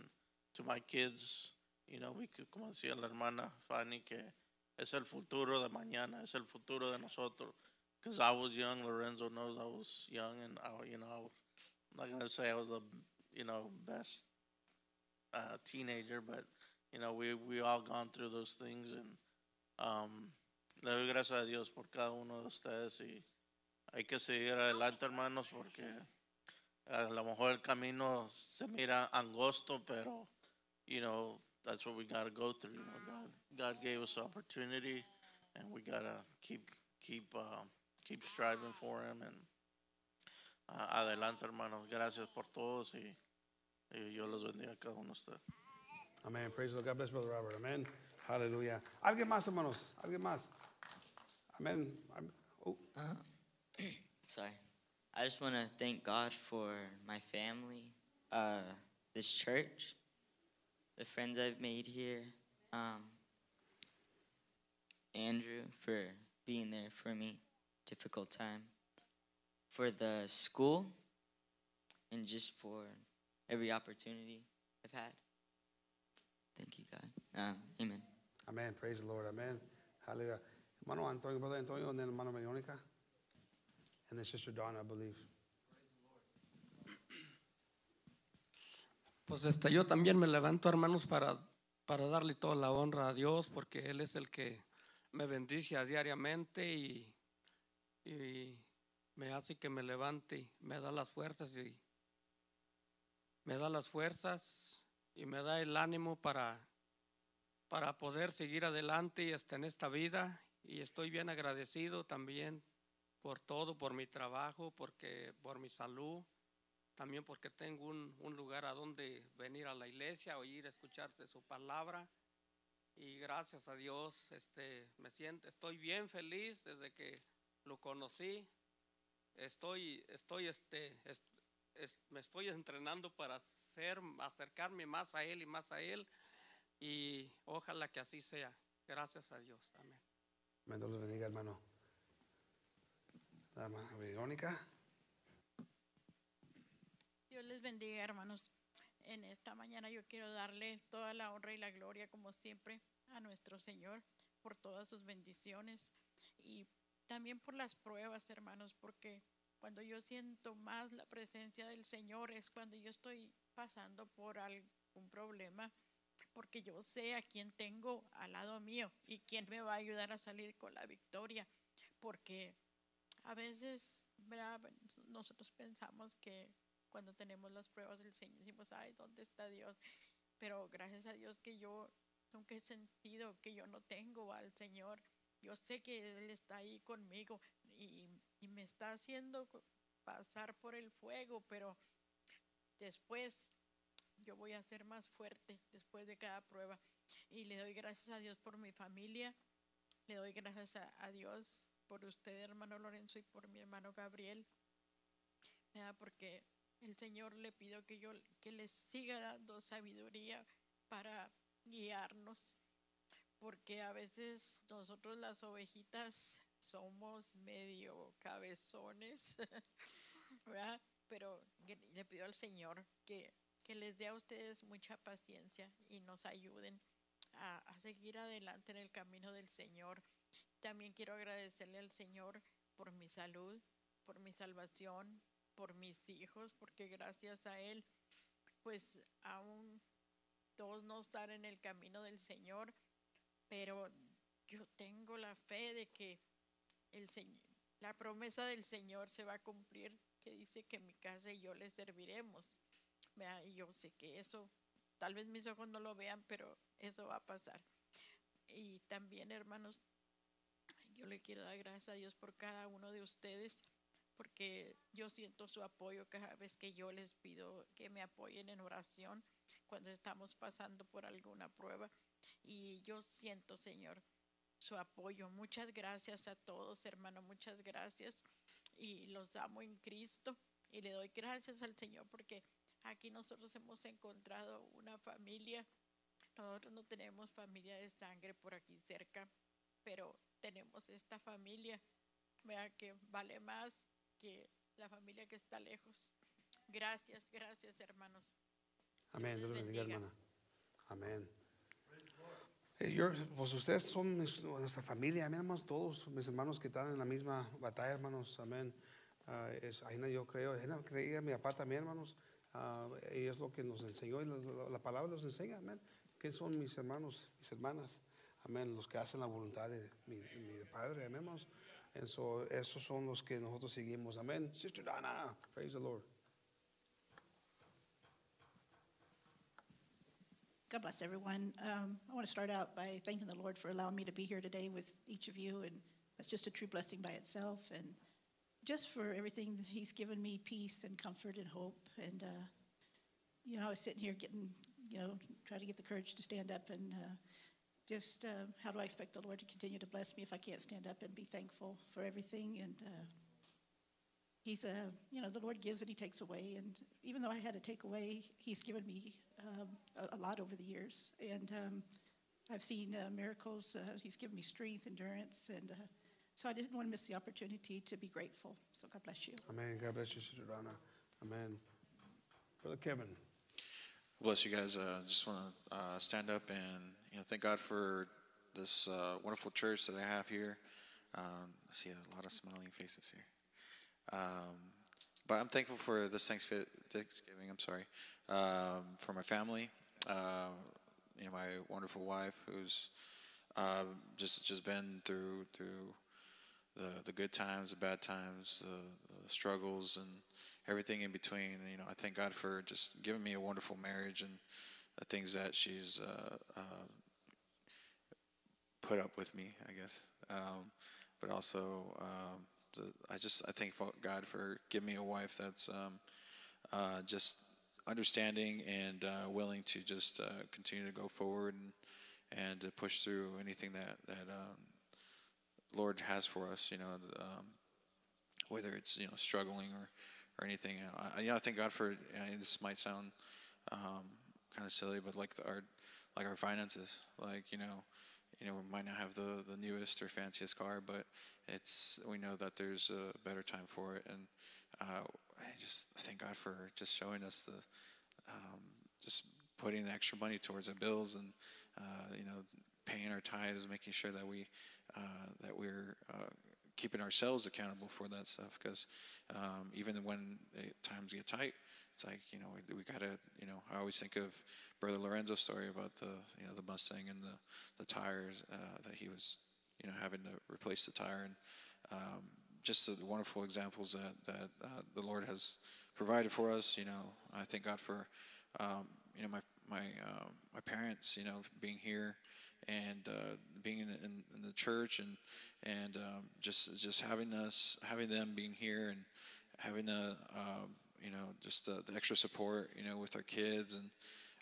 to my kids. You know we could como decía la hermana Fanny que es el futuro de mañana es el futuro de nosotros. Because I was young Lorenzo knows I was young and I, you know I was, not gonna say I was the you know best uh, teenager but you know we we all gone through those things and um, le doy gracias a Dios por cada uno de ustedes y hay que seguir adelante hermanos porque a lo mejor el camino se mira angosto pero you know that's what we got to go through you know. God God gave us opportunity and we got to keep keep uh, keep striving for him and uh, adelante hermanos. Gracias por todos y, y yo los bendiga a cada uno de ustedes Amén. Praise the Lord. God bless Brother Robert. Amén. Aleluya. Alguien más, hermanos. Alguien más. Amén. Am- Oh. Sorry. I just want to thank God for my family, uh, this church, the friends I've made here, um, Andrew for being there for me, difficult time, for the school, and just for every opportunity I've had. Thank you, God. Um, amen. Amén. Praise the Lord. Amén. Hallelujah. Hermano Antonio, Brother Antonio, and then Hermano Veronica. And then Sister Donna, I believe. Pues este, yo también me levanto, hermanos, para, para darle toda la honra a Dios, porque Él es el que me bendice diariamente y, y me hace que me levante, me da las fuerzas y me da las fuerzas y me da el ánimo para, para poder seguir adelante y hasta en esta vida. Y estoy bien agradecido también por todo, por mi trabajo, porque, por mi salud también porque tengo un, un lugar a donde venir a la iglesia, oír, escuchar de su palabra. Y gracias a Dios, este, me siento, estoy bien feliz desde que lo conocí. Estoy, estoy, este, es- es- me estoy entrenando para ser, acercarme más a Él y más a Él. Y ojalá que así sea. Gracias a Dios. Amén. Amén. Dios les bendiga, hermano. Hermana Verónica. Dios les bendiga, hermanos. En esta mañana yo quiero darle toda la honra y la gloria, como siempre, a nuestro Señor por todas sus bendiciones y también por las pruebas, hermanos, porque cuando yo siento más la presencia del Señor es cuando yo estoy pasando por algún problema, porque yo sé a quién tengo al lado mío y quién me va a ayudar a salir con la victoria, porque a veces ¿verdad? nosotros pensamos que cuando tenemos las pruebas del Señor decimos, ay, ¿dónde está Dios? Pero gracias a Dios que yo nunca he sentido que yo no tengo al Señor. Yo sé que Él está ahí conmigo y, y me está haciendo pasar por el fuego, pero después yo voy a ser más fuerte después de cada prueba. Y le doy gracias a Dios por mi familia, le doy gracias a, a Dios por usted, hermano Lorenzo, y por mi hermano Gabriel, ¿verdad? porque el Señor le pido que yo que les siga dando sabiduría para guiarnos, porque a veces nosotros las ovejitas somos medio cabezones, ¿verdad? Pero le pido al Señor que, que les dé a ustedes mucha paciencia y nos ayuden a, a seguir adelante en el camino del Señor. También quiero agradecerle al Señor por mi salud, por mi salvación, por mis hijos, porque gracias a Él, pues aún todos no están en el camino del Señor, pero yo tengo la fe de que el Señor, la promesa del Señor se va a cumplir, que dice que mi casa y yo le serviremos. Y yo sé que eso, tal vez mis ojos no lo vean, pero eso va a pasar. Y también, hermanos, yo le quiero dar gracias a Dios por cada uno de ustedes, porque yo siento su apoyo cada vez que yo les pido que me apoyen en oración cuando estamos pasando por alguna prueba. Y yo siento, Señor, su apoyo. Muchas gracias a todos, hermano, muchas gracias. Y los amo en Cristo. Y le doy gracias al Señor porque aquí nosotros hemos encontrado una familia. Nosotros no tenemos familia de sangre por aquí cerca, pero tenemos esta familia, ¿verdad? que vale más que la familia que está lejos. Gracias, gracias, hermanos. Amén. Dios bendiga. hermana. Amén. Eh, pues ustedes son mis- nuestra familia, amén, hermanos, todos mis hermanos que están en la misma batalla, hermanos, amén. Ah, es, ahí yo creo, ahí creía mi papá también, hermanos, Ah, y es lo que nos enseñó, y la, la- la palabra nos enseña, amén, que son mis hermanos, mis hermanas, amén, los que hacen la voluntad de mi, mi Padre, amén, hermanos. Esos son los que nosotros seguimos, amén. Sister Donna, praise the Lord. God bless everyone. Um, I want to start out by thanking the Lord for allowing me to be here today with each of you, and that's just a true blessing by itself. And just for everything He's given me peace and comfort and hope. And, uh, you know, I was sitting here getting, you know, trying to get the courage to stand up and uh, just uh, how do I expect the Lord to continue to bless me if I can't stand up and be thankful for everything? And uh, He's a, you know, the Lord gives and He takes away. And even though I had to take away, He's given me um, a, a lot over the years. And um, I've seen uh, miracles. Uh, he's given me strength, endurance. And uh, so I didn't want to miss the opportunity to be grateful. So God bless you. Amén. God bless you, Sister Donna. Amén. Brother Kevin. Bless you guys. Uh, just want to uh, stand up and you know thank God for this uh, wonderful church that I have here. Um, I see a lot of smiling faces here. Um, but I'm thankful for this Thanksgiving. I'm sorry um, for my family. Uh, you know, my wonderful wife, who's uh, just just been through through the the good times, the bad times, the, the struggles, and everything in between. You know, I thank God for just giving me a wonderful marriage and the things that she's uh, uh, put up with me, I guess. Um, but also, um, I just I thank God for giving me a wife that's um, uh, just understanding and uh, willing to just uh, continue to go forward and and to push through anything that that um, Lord has for us. You know, um, whether it's you know struggling or or anything. I, you know, I thank God for. This might sound um, kind of silly, but like the, our like our finances, like you know, you know, we might not have the the newest or fanciest car, but it's we know that there's a better time for it, and uh, I just thank God for just showing us the um, just putting the extra money towards our bills and uh, you know paying our tithes, making sure that we uh, that we're uh, keeping ourselves accountable for that stuff. Because um, even when times get tight, it's like you know we, we gotta you know I always think of Brother Lorenzo's story about the you know the Mustang and the the tires uh, that he was you know having to replace the tire and um, just the wonderful examples that that uh, the Lord has provided for us. You know I thank God for um, you know my my um, my parents you know being here and uh, being in, in, in the church and and um, just just having us having them being here and having the um, you know just the, the extra support you know with our kids and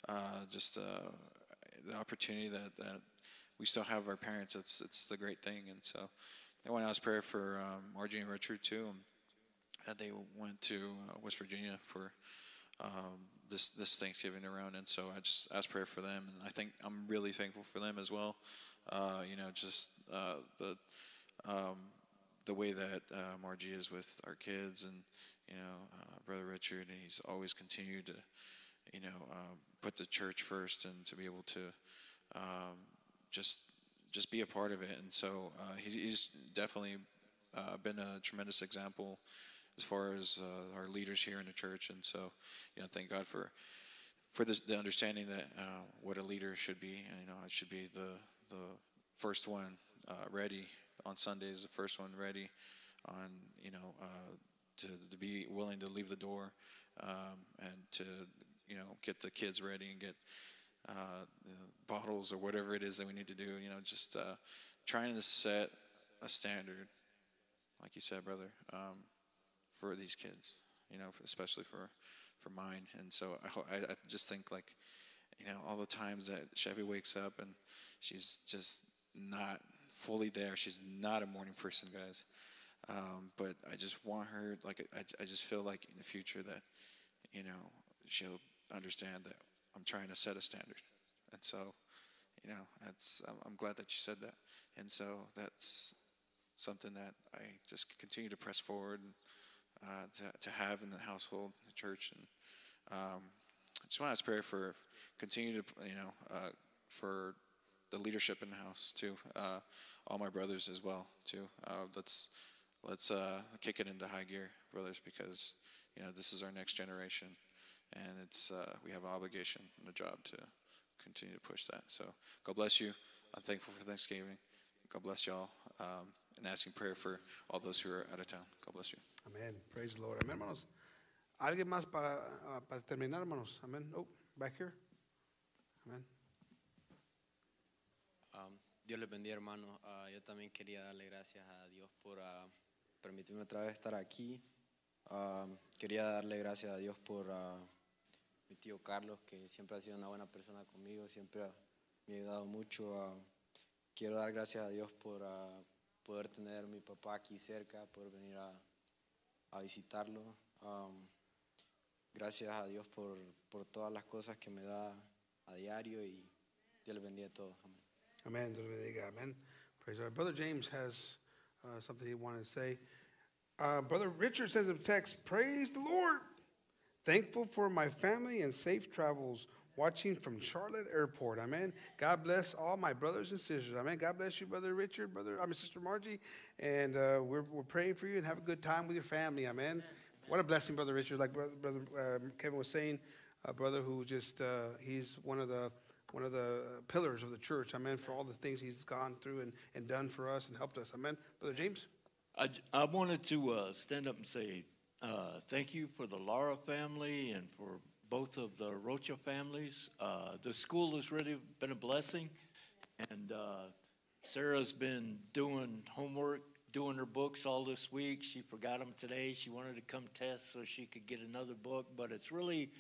uh, just uh, the opportunity that, that we still have our parents it's it's the great thing and so I want to ask prayer for um, Margie and Richard too uh, they went to uh, West Virginia for um, this this Thanksgiving around, and so I just ask prayer for them, and I think I'm really thankful for them as well. Uh, you know, just uh, the um, the way that Margie is with our kids, and you know, uh, Brother Richard, and he's always continued to, you know, uh, put the church first, and to be able to um, just just be a part of it. And so uh, he's, he's definitely uh, been a tremendous example as far as uh, our leaders here in the church. And so, you know, thank God for for the understanding that uh, what a leader should be. And, you know, it should be the the first one uh, ready on Sundays, the first one ready on you know uh, to to be willing to leave the door um, and to you know get the kids ready and get uh, bottles or whatever it is that we need to do. You know, just uh, trying to set a standard, like you said, brother, um, for these kids. You know, especially for for mine. And so I, I, just think like, you know, all the times that Chevy wakes up and she's just not fully there. She's not a morning person, guys. Um, but I just want her, like, I, I just feel like in the future that, you know, she'll understand that I'm trying to set a standard. And so, you know, that's, I'm, glad that you said that. And so that's something that I just continue to press forward uh, to, to have in the household, the church. And um, I just want to ask prayer for continue to, you know, uh, for the leadership in the house too. Uh, all my brothers as well too. Uh, let's let's uh, kick it into high gear, brothers, because you know this is our next generation, and it's uh, we have an obligation and a job to continue to push that. So God bless you. I'm thankful for Thanksgiving. God bless y'all, um, and asking prayer for all those who are out of town. God bless you. Amén. Praise the Lord. Amén, hermanos. ¿Alguien más para, ah, para terminar, hermanos? Amén. Oh, back here. Amén. Um, Dios les bendiga, hermano. Ah, yo también quería darle gracias a Dios por ah, permitirme otra vez estar aquí. Ah, quería darle gracias a Dios por mi tío Carlos, que siempre ha sido una buena persona conmigo, siempre ha- me ha ayudado mucho. Ah, quiero dar gracias a Dios por ah, poder tener a mi papá aquí cerca, poder venir a, a visitarlo. Um, gracias a Dios por, por todas las cosas que me da a diario y Dios les bendiga a todos. Amén. Amen. Dios bendiga. Amen. Praise Lord. Brother James has uh, something he wanted to say. Uh, Brother Richard says in text, Praise the Lord. Thankful for my family and safe travels watching from Charlotte Airport. Amen. God bless all my brothers and sisters. Amen. God bless you, Brother Richard, Brother, I mean, Sister Margie. And uh, we're, we're praying for you and have a good time with your family. Amen. What a blessing, Brother Richard. Like Brother, brother um, Kevin was saying, a brother who just, uh, he's one of the one of the pillars of the church. Amen. For all the things he's gone through and, and done for us and helped us. Amen. Brother James? I, I wanted to uh, stand up and say uh, thank you for the Lara family and for both of the Rocha families. Uh, the school has really been a blessing, and uh, Sarah's been doing homework, doing her books all this week. She forgot them today. She wanted to come test so she could get another book, but it's really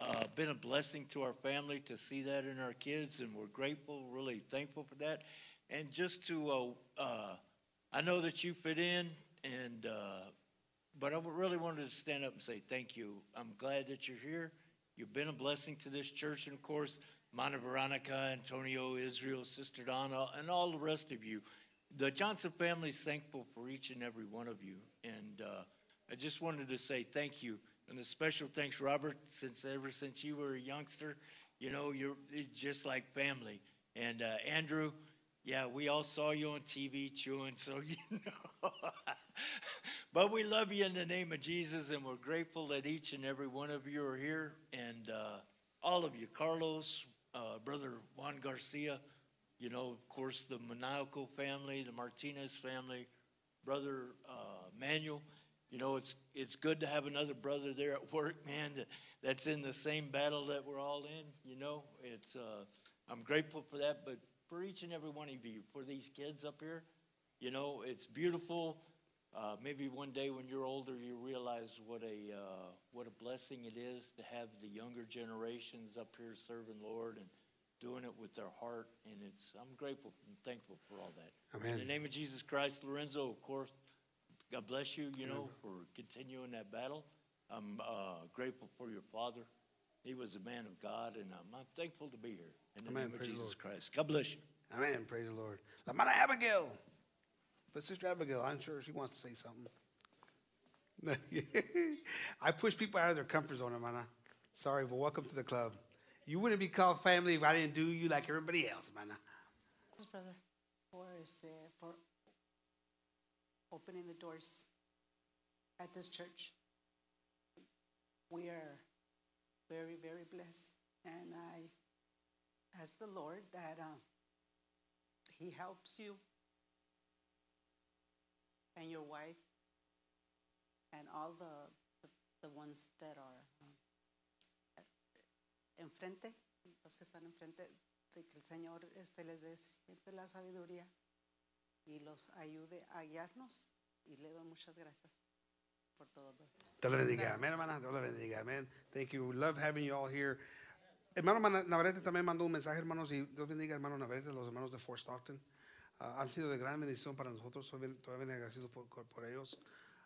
uh, been a blessing to our family to see that in our kids, and we're grateful, really thankful for that. And just to, uh, uh, I know that you fit in, and but I really wanted to stand up and say thank you. I'm glad that you're here. You've been a blessing to this church, and of course, Mana Veronica, Antonio, Israel, Sister Donna, and all the rest of you. The Johnson family is thankful for each and every one of you, and uh, I just wanted to say thank you. And a special thanks, Robert, since ever since you were a youngster, you know, you're just like family. And uh, Andrew, yeah, we all saw you on TV chewing, so you know. but we love you in the name of Jesus, and we're grateful that each and every one of you are here, and uh, all of you, Carlos, uh, brother Juan Garcia, you know, of course, the Maniacal family, the Martinez family, brother uh, Manuel. You know, it's it's good to have another brother there at work, man. That, that's in the same battle that we're all in. You know, it's uh, I'm grateful for that. But for each and every one of you, for these kids up here, you know, it's beautiful. Uh, maybe one day when you're older, you realize what a uh, what a blessing it is to have the younger generations up here serving Lord and doing it with their heart. And it's I'm grateful and thankful for all that. Amen. In the name of Jesus Christ, Lorenzo, of course, God bless you, you know, for continuing that battle. I'm uh, grateful for your father. He was a man of God, and I'm, I'm thankful to be here. In the Amen. name of Praise Jesus Lord. Christ. God bless you. Amen. Praise the Lord. La hermana Abigail. But Sister Abigail, I'm sure she wants to say something. I push people out of their comfort zone, hermana. Sorry, but welcome to the club. You wouldn't be called family if I didn't do you like everybody else, hermana. Brother, for este, for opening the doors at this church. We are very, very blessed, and I ask the Lord that uh, He helps you and your wife and all the the, the ones that are um, enfrente, los que están enfrente, de que el Señor este, les dé siempre la sabiduría y los ayude a guiarnos. Y le doy muchas gracias por todo. Dios le bendiga. Amén, hermana. Dios le bendiga. Amén. Thank you. Love having you all here. Hermano Navarrete también mandó un mensaje, hermanos, y Dios bendiga, hermano Navarrete, los hermanos de Fort Stockton. Han sido de gran bendición para nosotros. Soy bien- todavía bien agradecido por, por- ellos.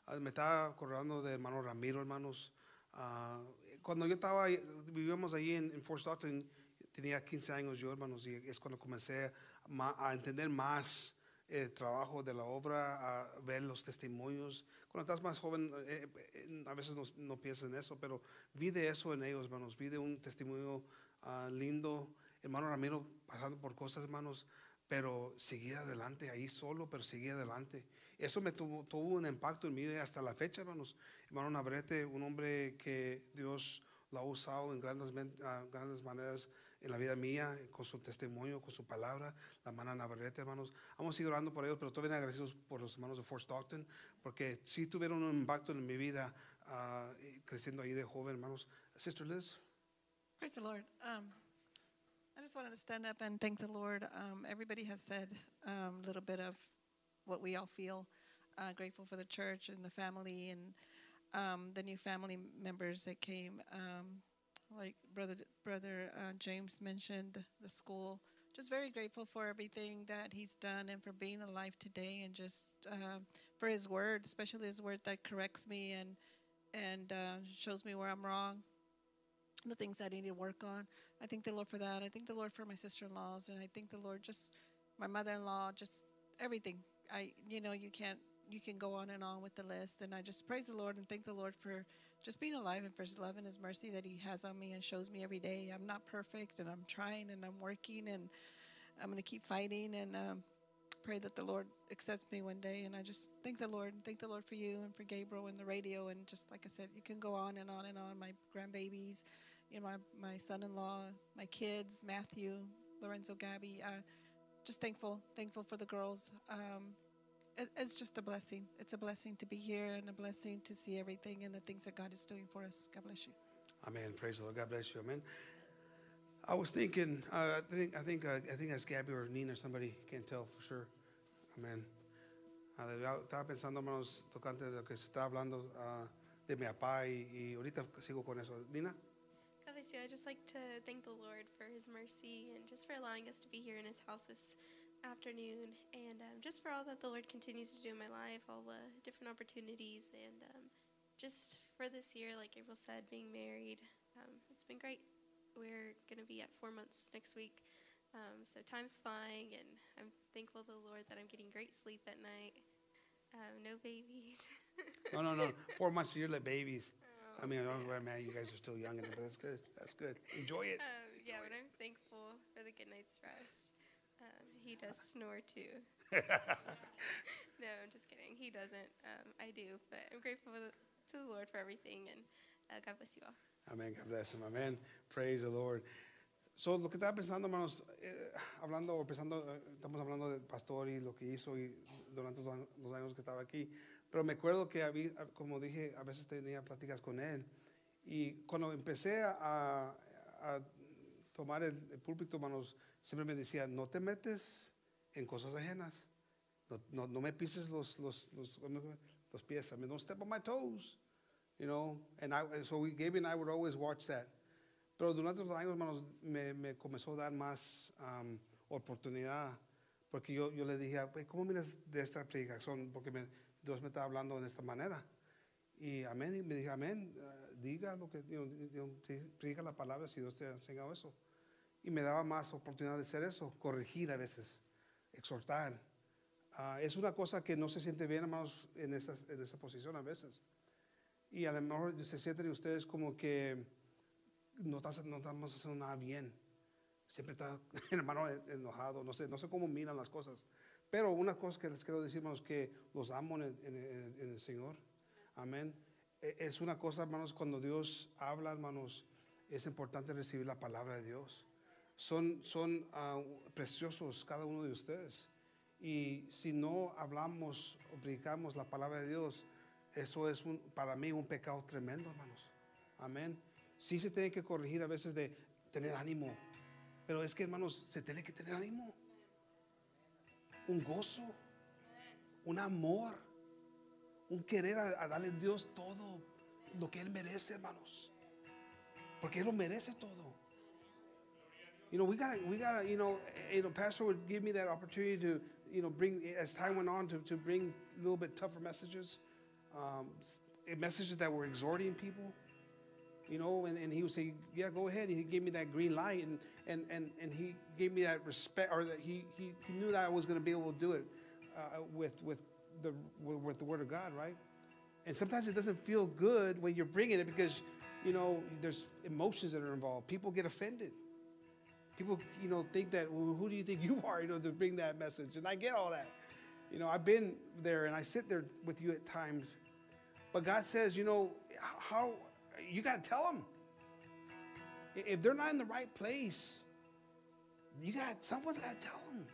Ah, me estaba acordando de hermano Ramiro, hermanos. Ah, cuando yo estaba, vivíamos allí en, en Fort Stockton, tenía 15 años yo, hermanos, y es cuando comencé ma- a entender más el trabajo de la obra, a ver los testimonios. Cuando estás más joven, eh, eh, a veces no, no piensas en eso, pero vi de eso en ellos, hermanos. Vi de un testimonio ah, lindo. Hermano Ramiro pasando por cosas, hermanos, pero seguía adelante ahí solo, pero seguía adelante. Eso me tuvo, tuvo un impacto en mí hasta la fecha, hermanos. Hermano Navarrete, un hombre que Dios lo ha usado en grandes, ah, grandes maneras en la vida mía, con su testimonio, con su palabra, la hermana Navarrete, hermanos. Vamos a seguir orando por ellos, pero estoy bien por los hermanos de Fort Stockton, porque sí tuvieron un impacto en mi vida y creciendo ahí de joven, hermanos. Sister Liz. Praise the Lord. Um, I just wanted to stand up and thank the Lord. Um, everybody has said um, a little bit of what we all feel. Uh, grateful for the church and the family and um, the new family members that came. Um, like brother brother uh, James mentioned, the school. Just very grateful for everything that he's done and for being alive today, and just uh, for his word, especially his word that corrects me and and uh, shows me where I'm wrong the things I need to work on. I thank the Lord for that. I thank the Lord for my sister-in-laws, and I thank the Lord just my mother-in-law, just everything. I, you know, you can't, you can go on and on with the list, and I just praise the Lord and thank the Lord for just being alive and for His love and His mercy that He has on me and shows me every day. I'm not perfect, and I'm trying and I'm working, and I'm gonna keep fighting and. Um, Pray that the Lord accepts me one day, and I just thank the Lord and thank the Lord for you and for Gabriel and the radio, and just like I said, you can go on and on and on. My grandbabies, you know, my, my son-in-law, my kids, Matthew, Lorenzo, Gabby. Uh, just thankful, thankful for the girls. Um, it, it's just a blessing. It's a blessing to be here and a blessing to see everything and the things that God is doing for us. God bless you. Amen. Praise the Lord. God bless you. Amen. I was thinking, uh, I think, I think, uh, I think that's Gabby or Nina or somebody. Can't tell for sure. Amen. Ah, estaba pensando, hermanos, tocante de lo que se está hablando ah, de mi papá y, y ahorita sigo con eso. Nina. I'd just like to thank the Lord for his mercy and just for allowing us to be here in his house this afternoon. And um, just for all that the Lord continues to do in my life, all the different opportunities. And um, just for this year, like April said, being married, um, it's been great. We're going to be at four months next week. Um, so time's flying, and I'm thankful to the Lord that I'm getting great sleep at night. Um, no babies. No, no, no. Four months, you're like babies. I mean, I don't know, man, you guys are still young, and but that's good. That's good. Enjoy it. Um, yeah, but I'm thankful for the good night's rest. Um, he does snore too. no, I'm just kidding. He doesn't. Um, I do, but I'm grateful the, to the Lord for everything, and uh, God bless you all. Amén, God bless him. Amén. Praise the Lord. So, lo que estaba pensando, hermanos, eh, hablando, o pensando, eh, estamos hablando del pastor y lo que hizo y durante los años que estaba aquí. Pero me acuerdo que, había, como dije, a veces tenía pláticas con él. Y cuando empecé a, a tomar el, el púlpito, hermanos, siempre me decía, no te metes en cosas ajenas. No, no, no me pises los, los, los, los pies. I mean, don't step on my toes. You know, and I, so we, Gaby and I would always watch that. Pero durante los años, hermanos, me, me comenzó a dar más um, oportunidad. Porque yo, yo le dije, "Güey, ¿cómo miras de esta predicación? Porque me, Dios me está hablando de esta manera. Y amén, y me dije, amén, ah, diga lo que, diga la palabra si Dios te ha enseñado eso. Y me daba más oportunidad de hacer eso, corregir a veces, exhortar. Ah, es una cosa que no se siente bien, hermanos, en, esas, en esa posición a veces. Y a lo mejor se sienten ustedes como que no, estás- no estamos haciendo nada bien. Siempre está hermano enojado, no sé, no sé cómo miran las cosas. Pero una cosa que les quiero decir, hermanos, que los amo en el, en en el Señor. Amén. E- Es una cosa, hermanos, cuando Dios habla, hermanos, es importante recibir la palabra de Dios. Son, son ah, preciosos cada uno de ustedes. Y si no hablamos o predicamos la palabra de Dios, eso es un- para mí un pecado tremendo, hermanos. Amén. Sí se tiene que corregir a veces de tener ánimo. Pero es que, hermanos, se tiene que tener ánimo. Un gozo, un amor, un querer a, a darle a Dios todo lo que Él merece, hermanos. Porque Él lo merece todo. You know, we gotta, we gotta, you know, you know, Pastor would give me that opportunity to, you know, bring as time went on to, to bring a little bit tougher messages, um, messages that were exhorting people, you know, and, and he would say, yeah, go ahead. He gave me that green light, and and and, and he gave me that respect, or that he he, he knew that I was going to be able to do it uh, with with the with, the Word of God, right? And sometimes it doesn't feel good when you're bringing it because, you know, there's emotions that are involved. People get offended. People, you know, think that, well, who do you think you are, you know, to bring that message? And I get all that. You know, I've been there and I sit there with you at times. But God says, you know, how, you got to tell them. If they're not in the right place, you got, someone's got to tell them.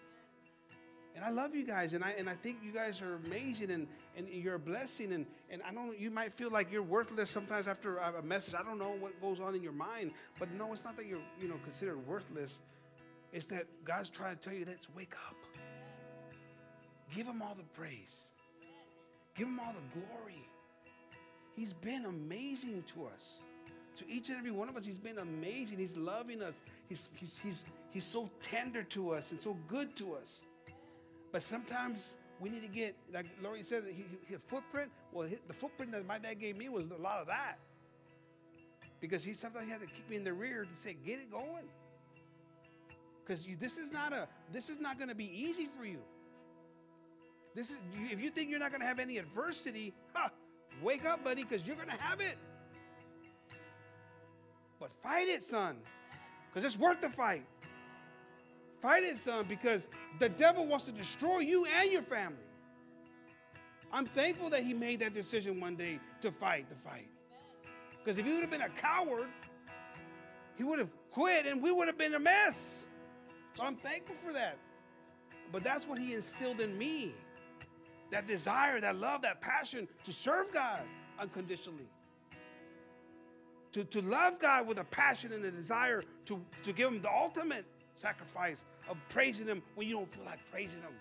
And I love you guys, and I and I think you guys are amazing, and, and you're a blessing. And, and I don't you might feel like you're worthless sometimes after a message. I don't know what goes on in your mind, but no, it's not that you're you know considered worthless. It's that God's trying to tell you, let's wake up. Give Him all the praise. Give Him all the glory. He's been amazing to us. To each and every one of us, He's been amazing. He's loving us. He's, he's, he's, he's so tender to us and so good to us. But sometimes we need to get, like Lori said, his footprint. Well, the footprint that my dad gave me was a lot of that. Because he sometimes he had to kick me in the rear to say, "Get it going." Because this is not a, this is not going to be easy for you. This is, if you think you're not going to have any adversity, ha, wake up, buddy, because you're going to have it. But fight it, son, because it's worth the fight. Fight it, son, because the devil wants to destroy you and your family. I'm thankful that he made that decision one day to fight the fight. Because if he would have been a coward, he would have quit and we would have been a mess. So I'm thankful for that. But that's what he instilled in me that desire, that love, that passion to serve God unconditionally. To, to love God with a passion and a desire to, to give him the ultimate sacrifice of praising him when you don't feel like praising him.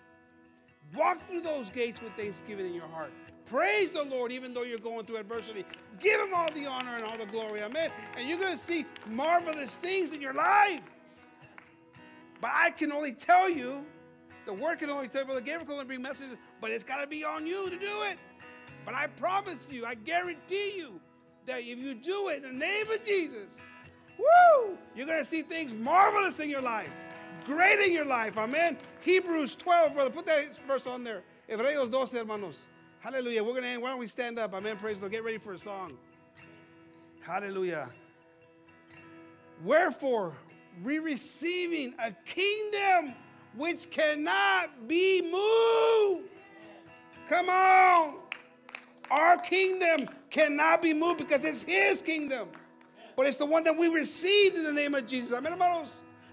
Walk through those gates with thanksgiving in your heart. Praise the Lord even though you're going through adversity. Give him all the honor and all the glory. Amen. And you're going to see marvelous things in your life. But I can only tell you, the word can only tell you, Brother Gabriel can bring messages, but it's got to be on you to do it. But I promise you, I guarantee you, that if you do it in the name of Jesus, woo, you're going to see things marvelous in your life, great in your life. Amen. Hebrews 12, brother, put that verse on there. Hebreos 12, hermanos. Hallelujah. We're going to end. Why don't we stand up? Amen. Praise the Lord. Get ready for a song. Hallelujah. Wherefore, we receiving a kingdom which cannot be moved. Come on. Our kingdom cannot be moved because it's His kingdom. But it's the one that we received in the name of Jesus. Amen, hermanos.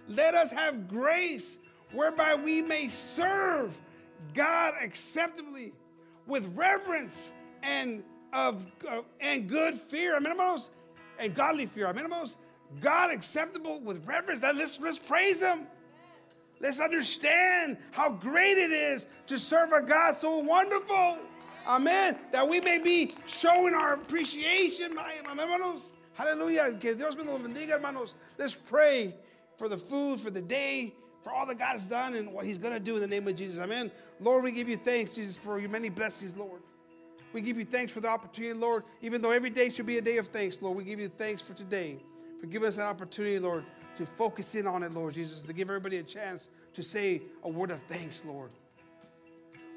Let us have grace whereby we may serve God acceptably with reverence and of uh, and good fear. Amen, hermanos. And godly fear. Amen, hermanos. God acceptable with reverence. Now, Let's, let's praise Him. Let's understand how great it is to serve a God so wonderful. Amen. That we may be showing our appreciation. my- my Hermanos. Hallelujah. Que Dios me los bendiga, hermanos. Let's pray for the food, for the day, for all that God has done and what He's going to do in the name of Jesus. Amen. Lord, we give you thanks, Jesus, for your many blessings, Lord. We give you thanks for the opportunity, Lord. Even though every day should be a day of thanks, Lord, we give you thanks for today. For giving us that opportunity, Lord, to focus in on it, Lord Jesus, to give everybody a chance to say a word of thanks, Lord.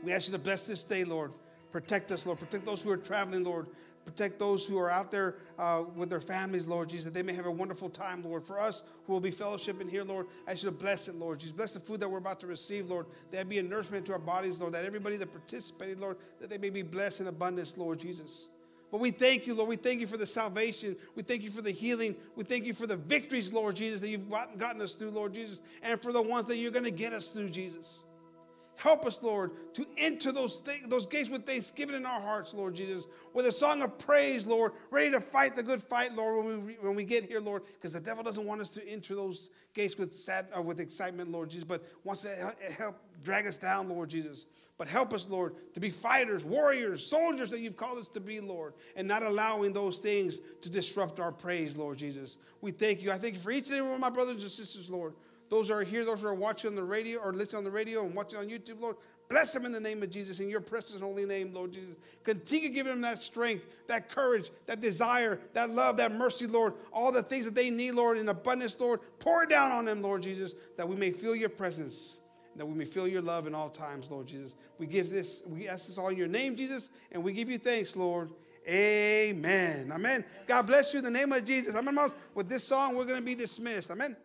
We ask you to bless this day, Lord. Protect us, Lord. Protect those who are traveling, Lord. Protect those who are out there uh, with their families, Lord Jesus, that they may have a wonderful time, Lord. For us who will be fellowshipping here, Lord, I should bless it, Lord Jesus. Bless the food that we're about to receive, Lord. That be a nourishment to our bodies, Lord. That everybody that participated, Lord, that they may be blessed in abundance, Lord Jesus. But we thank you, Lord. We thank you for the salvation. We thank you for the healing. We thank you for the victories, Lord Jesus, that you've gotten us through, Lord Jesus, and for the ones that you're going to get us through, Jesus. Help us, Lord, to enter those, th- those gates with thanksgiving in our hearts, Lord Jesus, with a song of praise, Lord, ready to fight the good fight, Lord, when we, when we get here, Lord, because the devil doesn't want us to enter those gates with sad, uh, with excitement, Lord Jesus, but wants to help drag us down, Lord Jesus. But help us, Lord, to be fighters, warriors, soldiers that you've called us to be, Lord, and not allowing those things to disrupt our praise, Lord Jesus. We thank you. I thank you for each and every one of my brothers and sisters, Lord. Those who are here, those who are watching on the radio or listening on the radio and watching on YouTube, Lord, bless them in the name of Jesus, in your precious holy name, Lord Jesus. Continue giving them that strength, that courage, that desire, that love, that mercy, Lord. All the things that they need, Lord, in abundance, Lord. Pour it down on them, Lord Jesus, that we may feel your presence, that we may feel your love in all times, Lord Jesus. We give this, we ask this all in your name, Jesus, and we give you thanks, Lord. Amen. Amen. God bless you in the name of Jesus. Amen. With this song, we're going to be dismissed. Amen.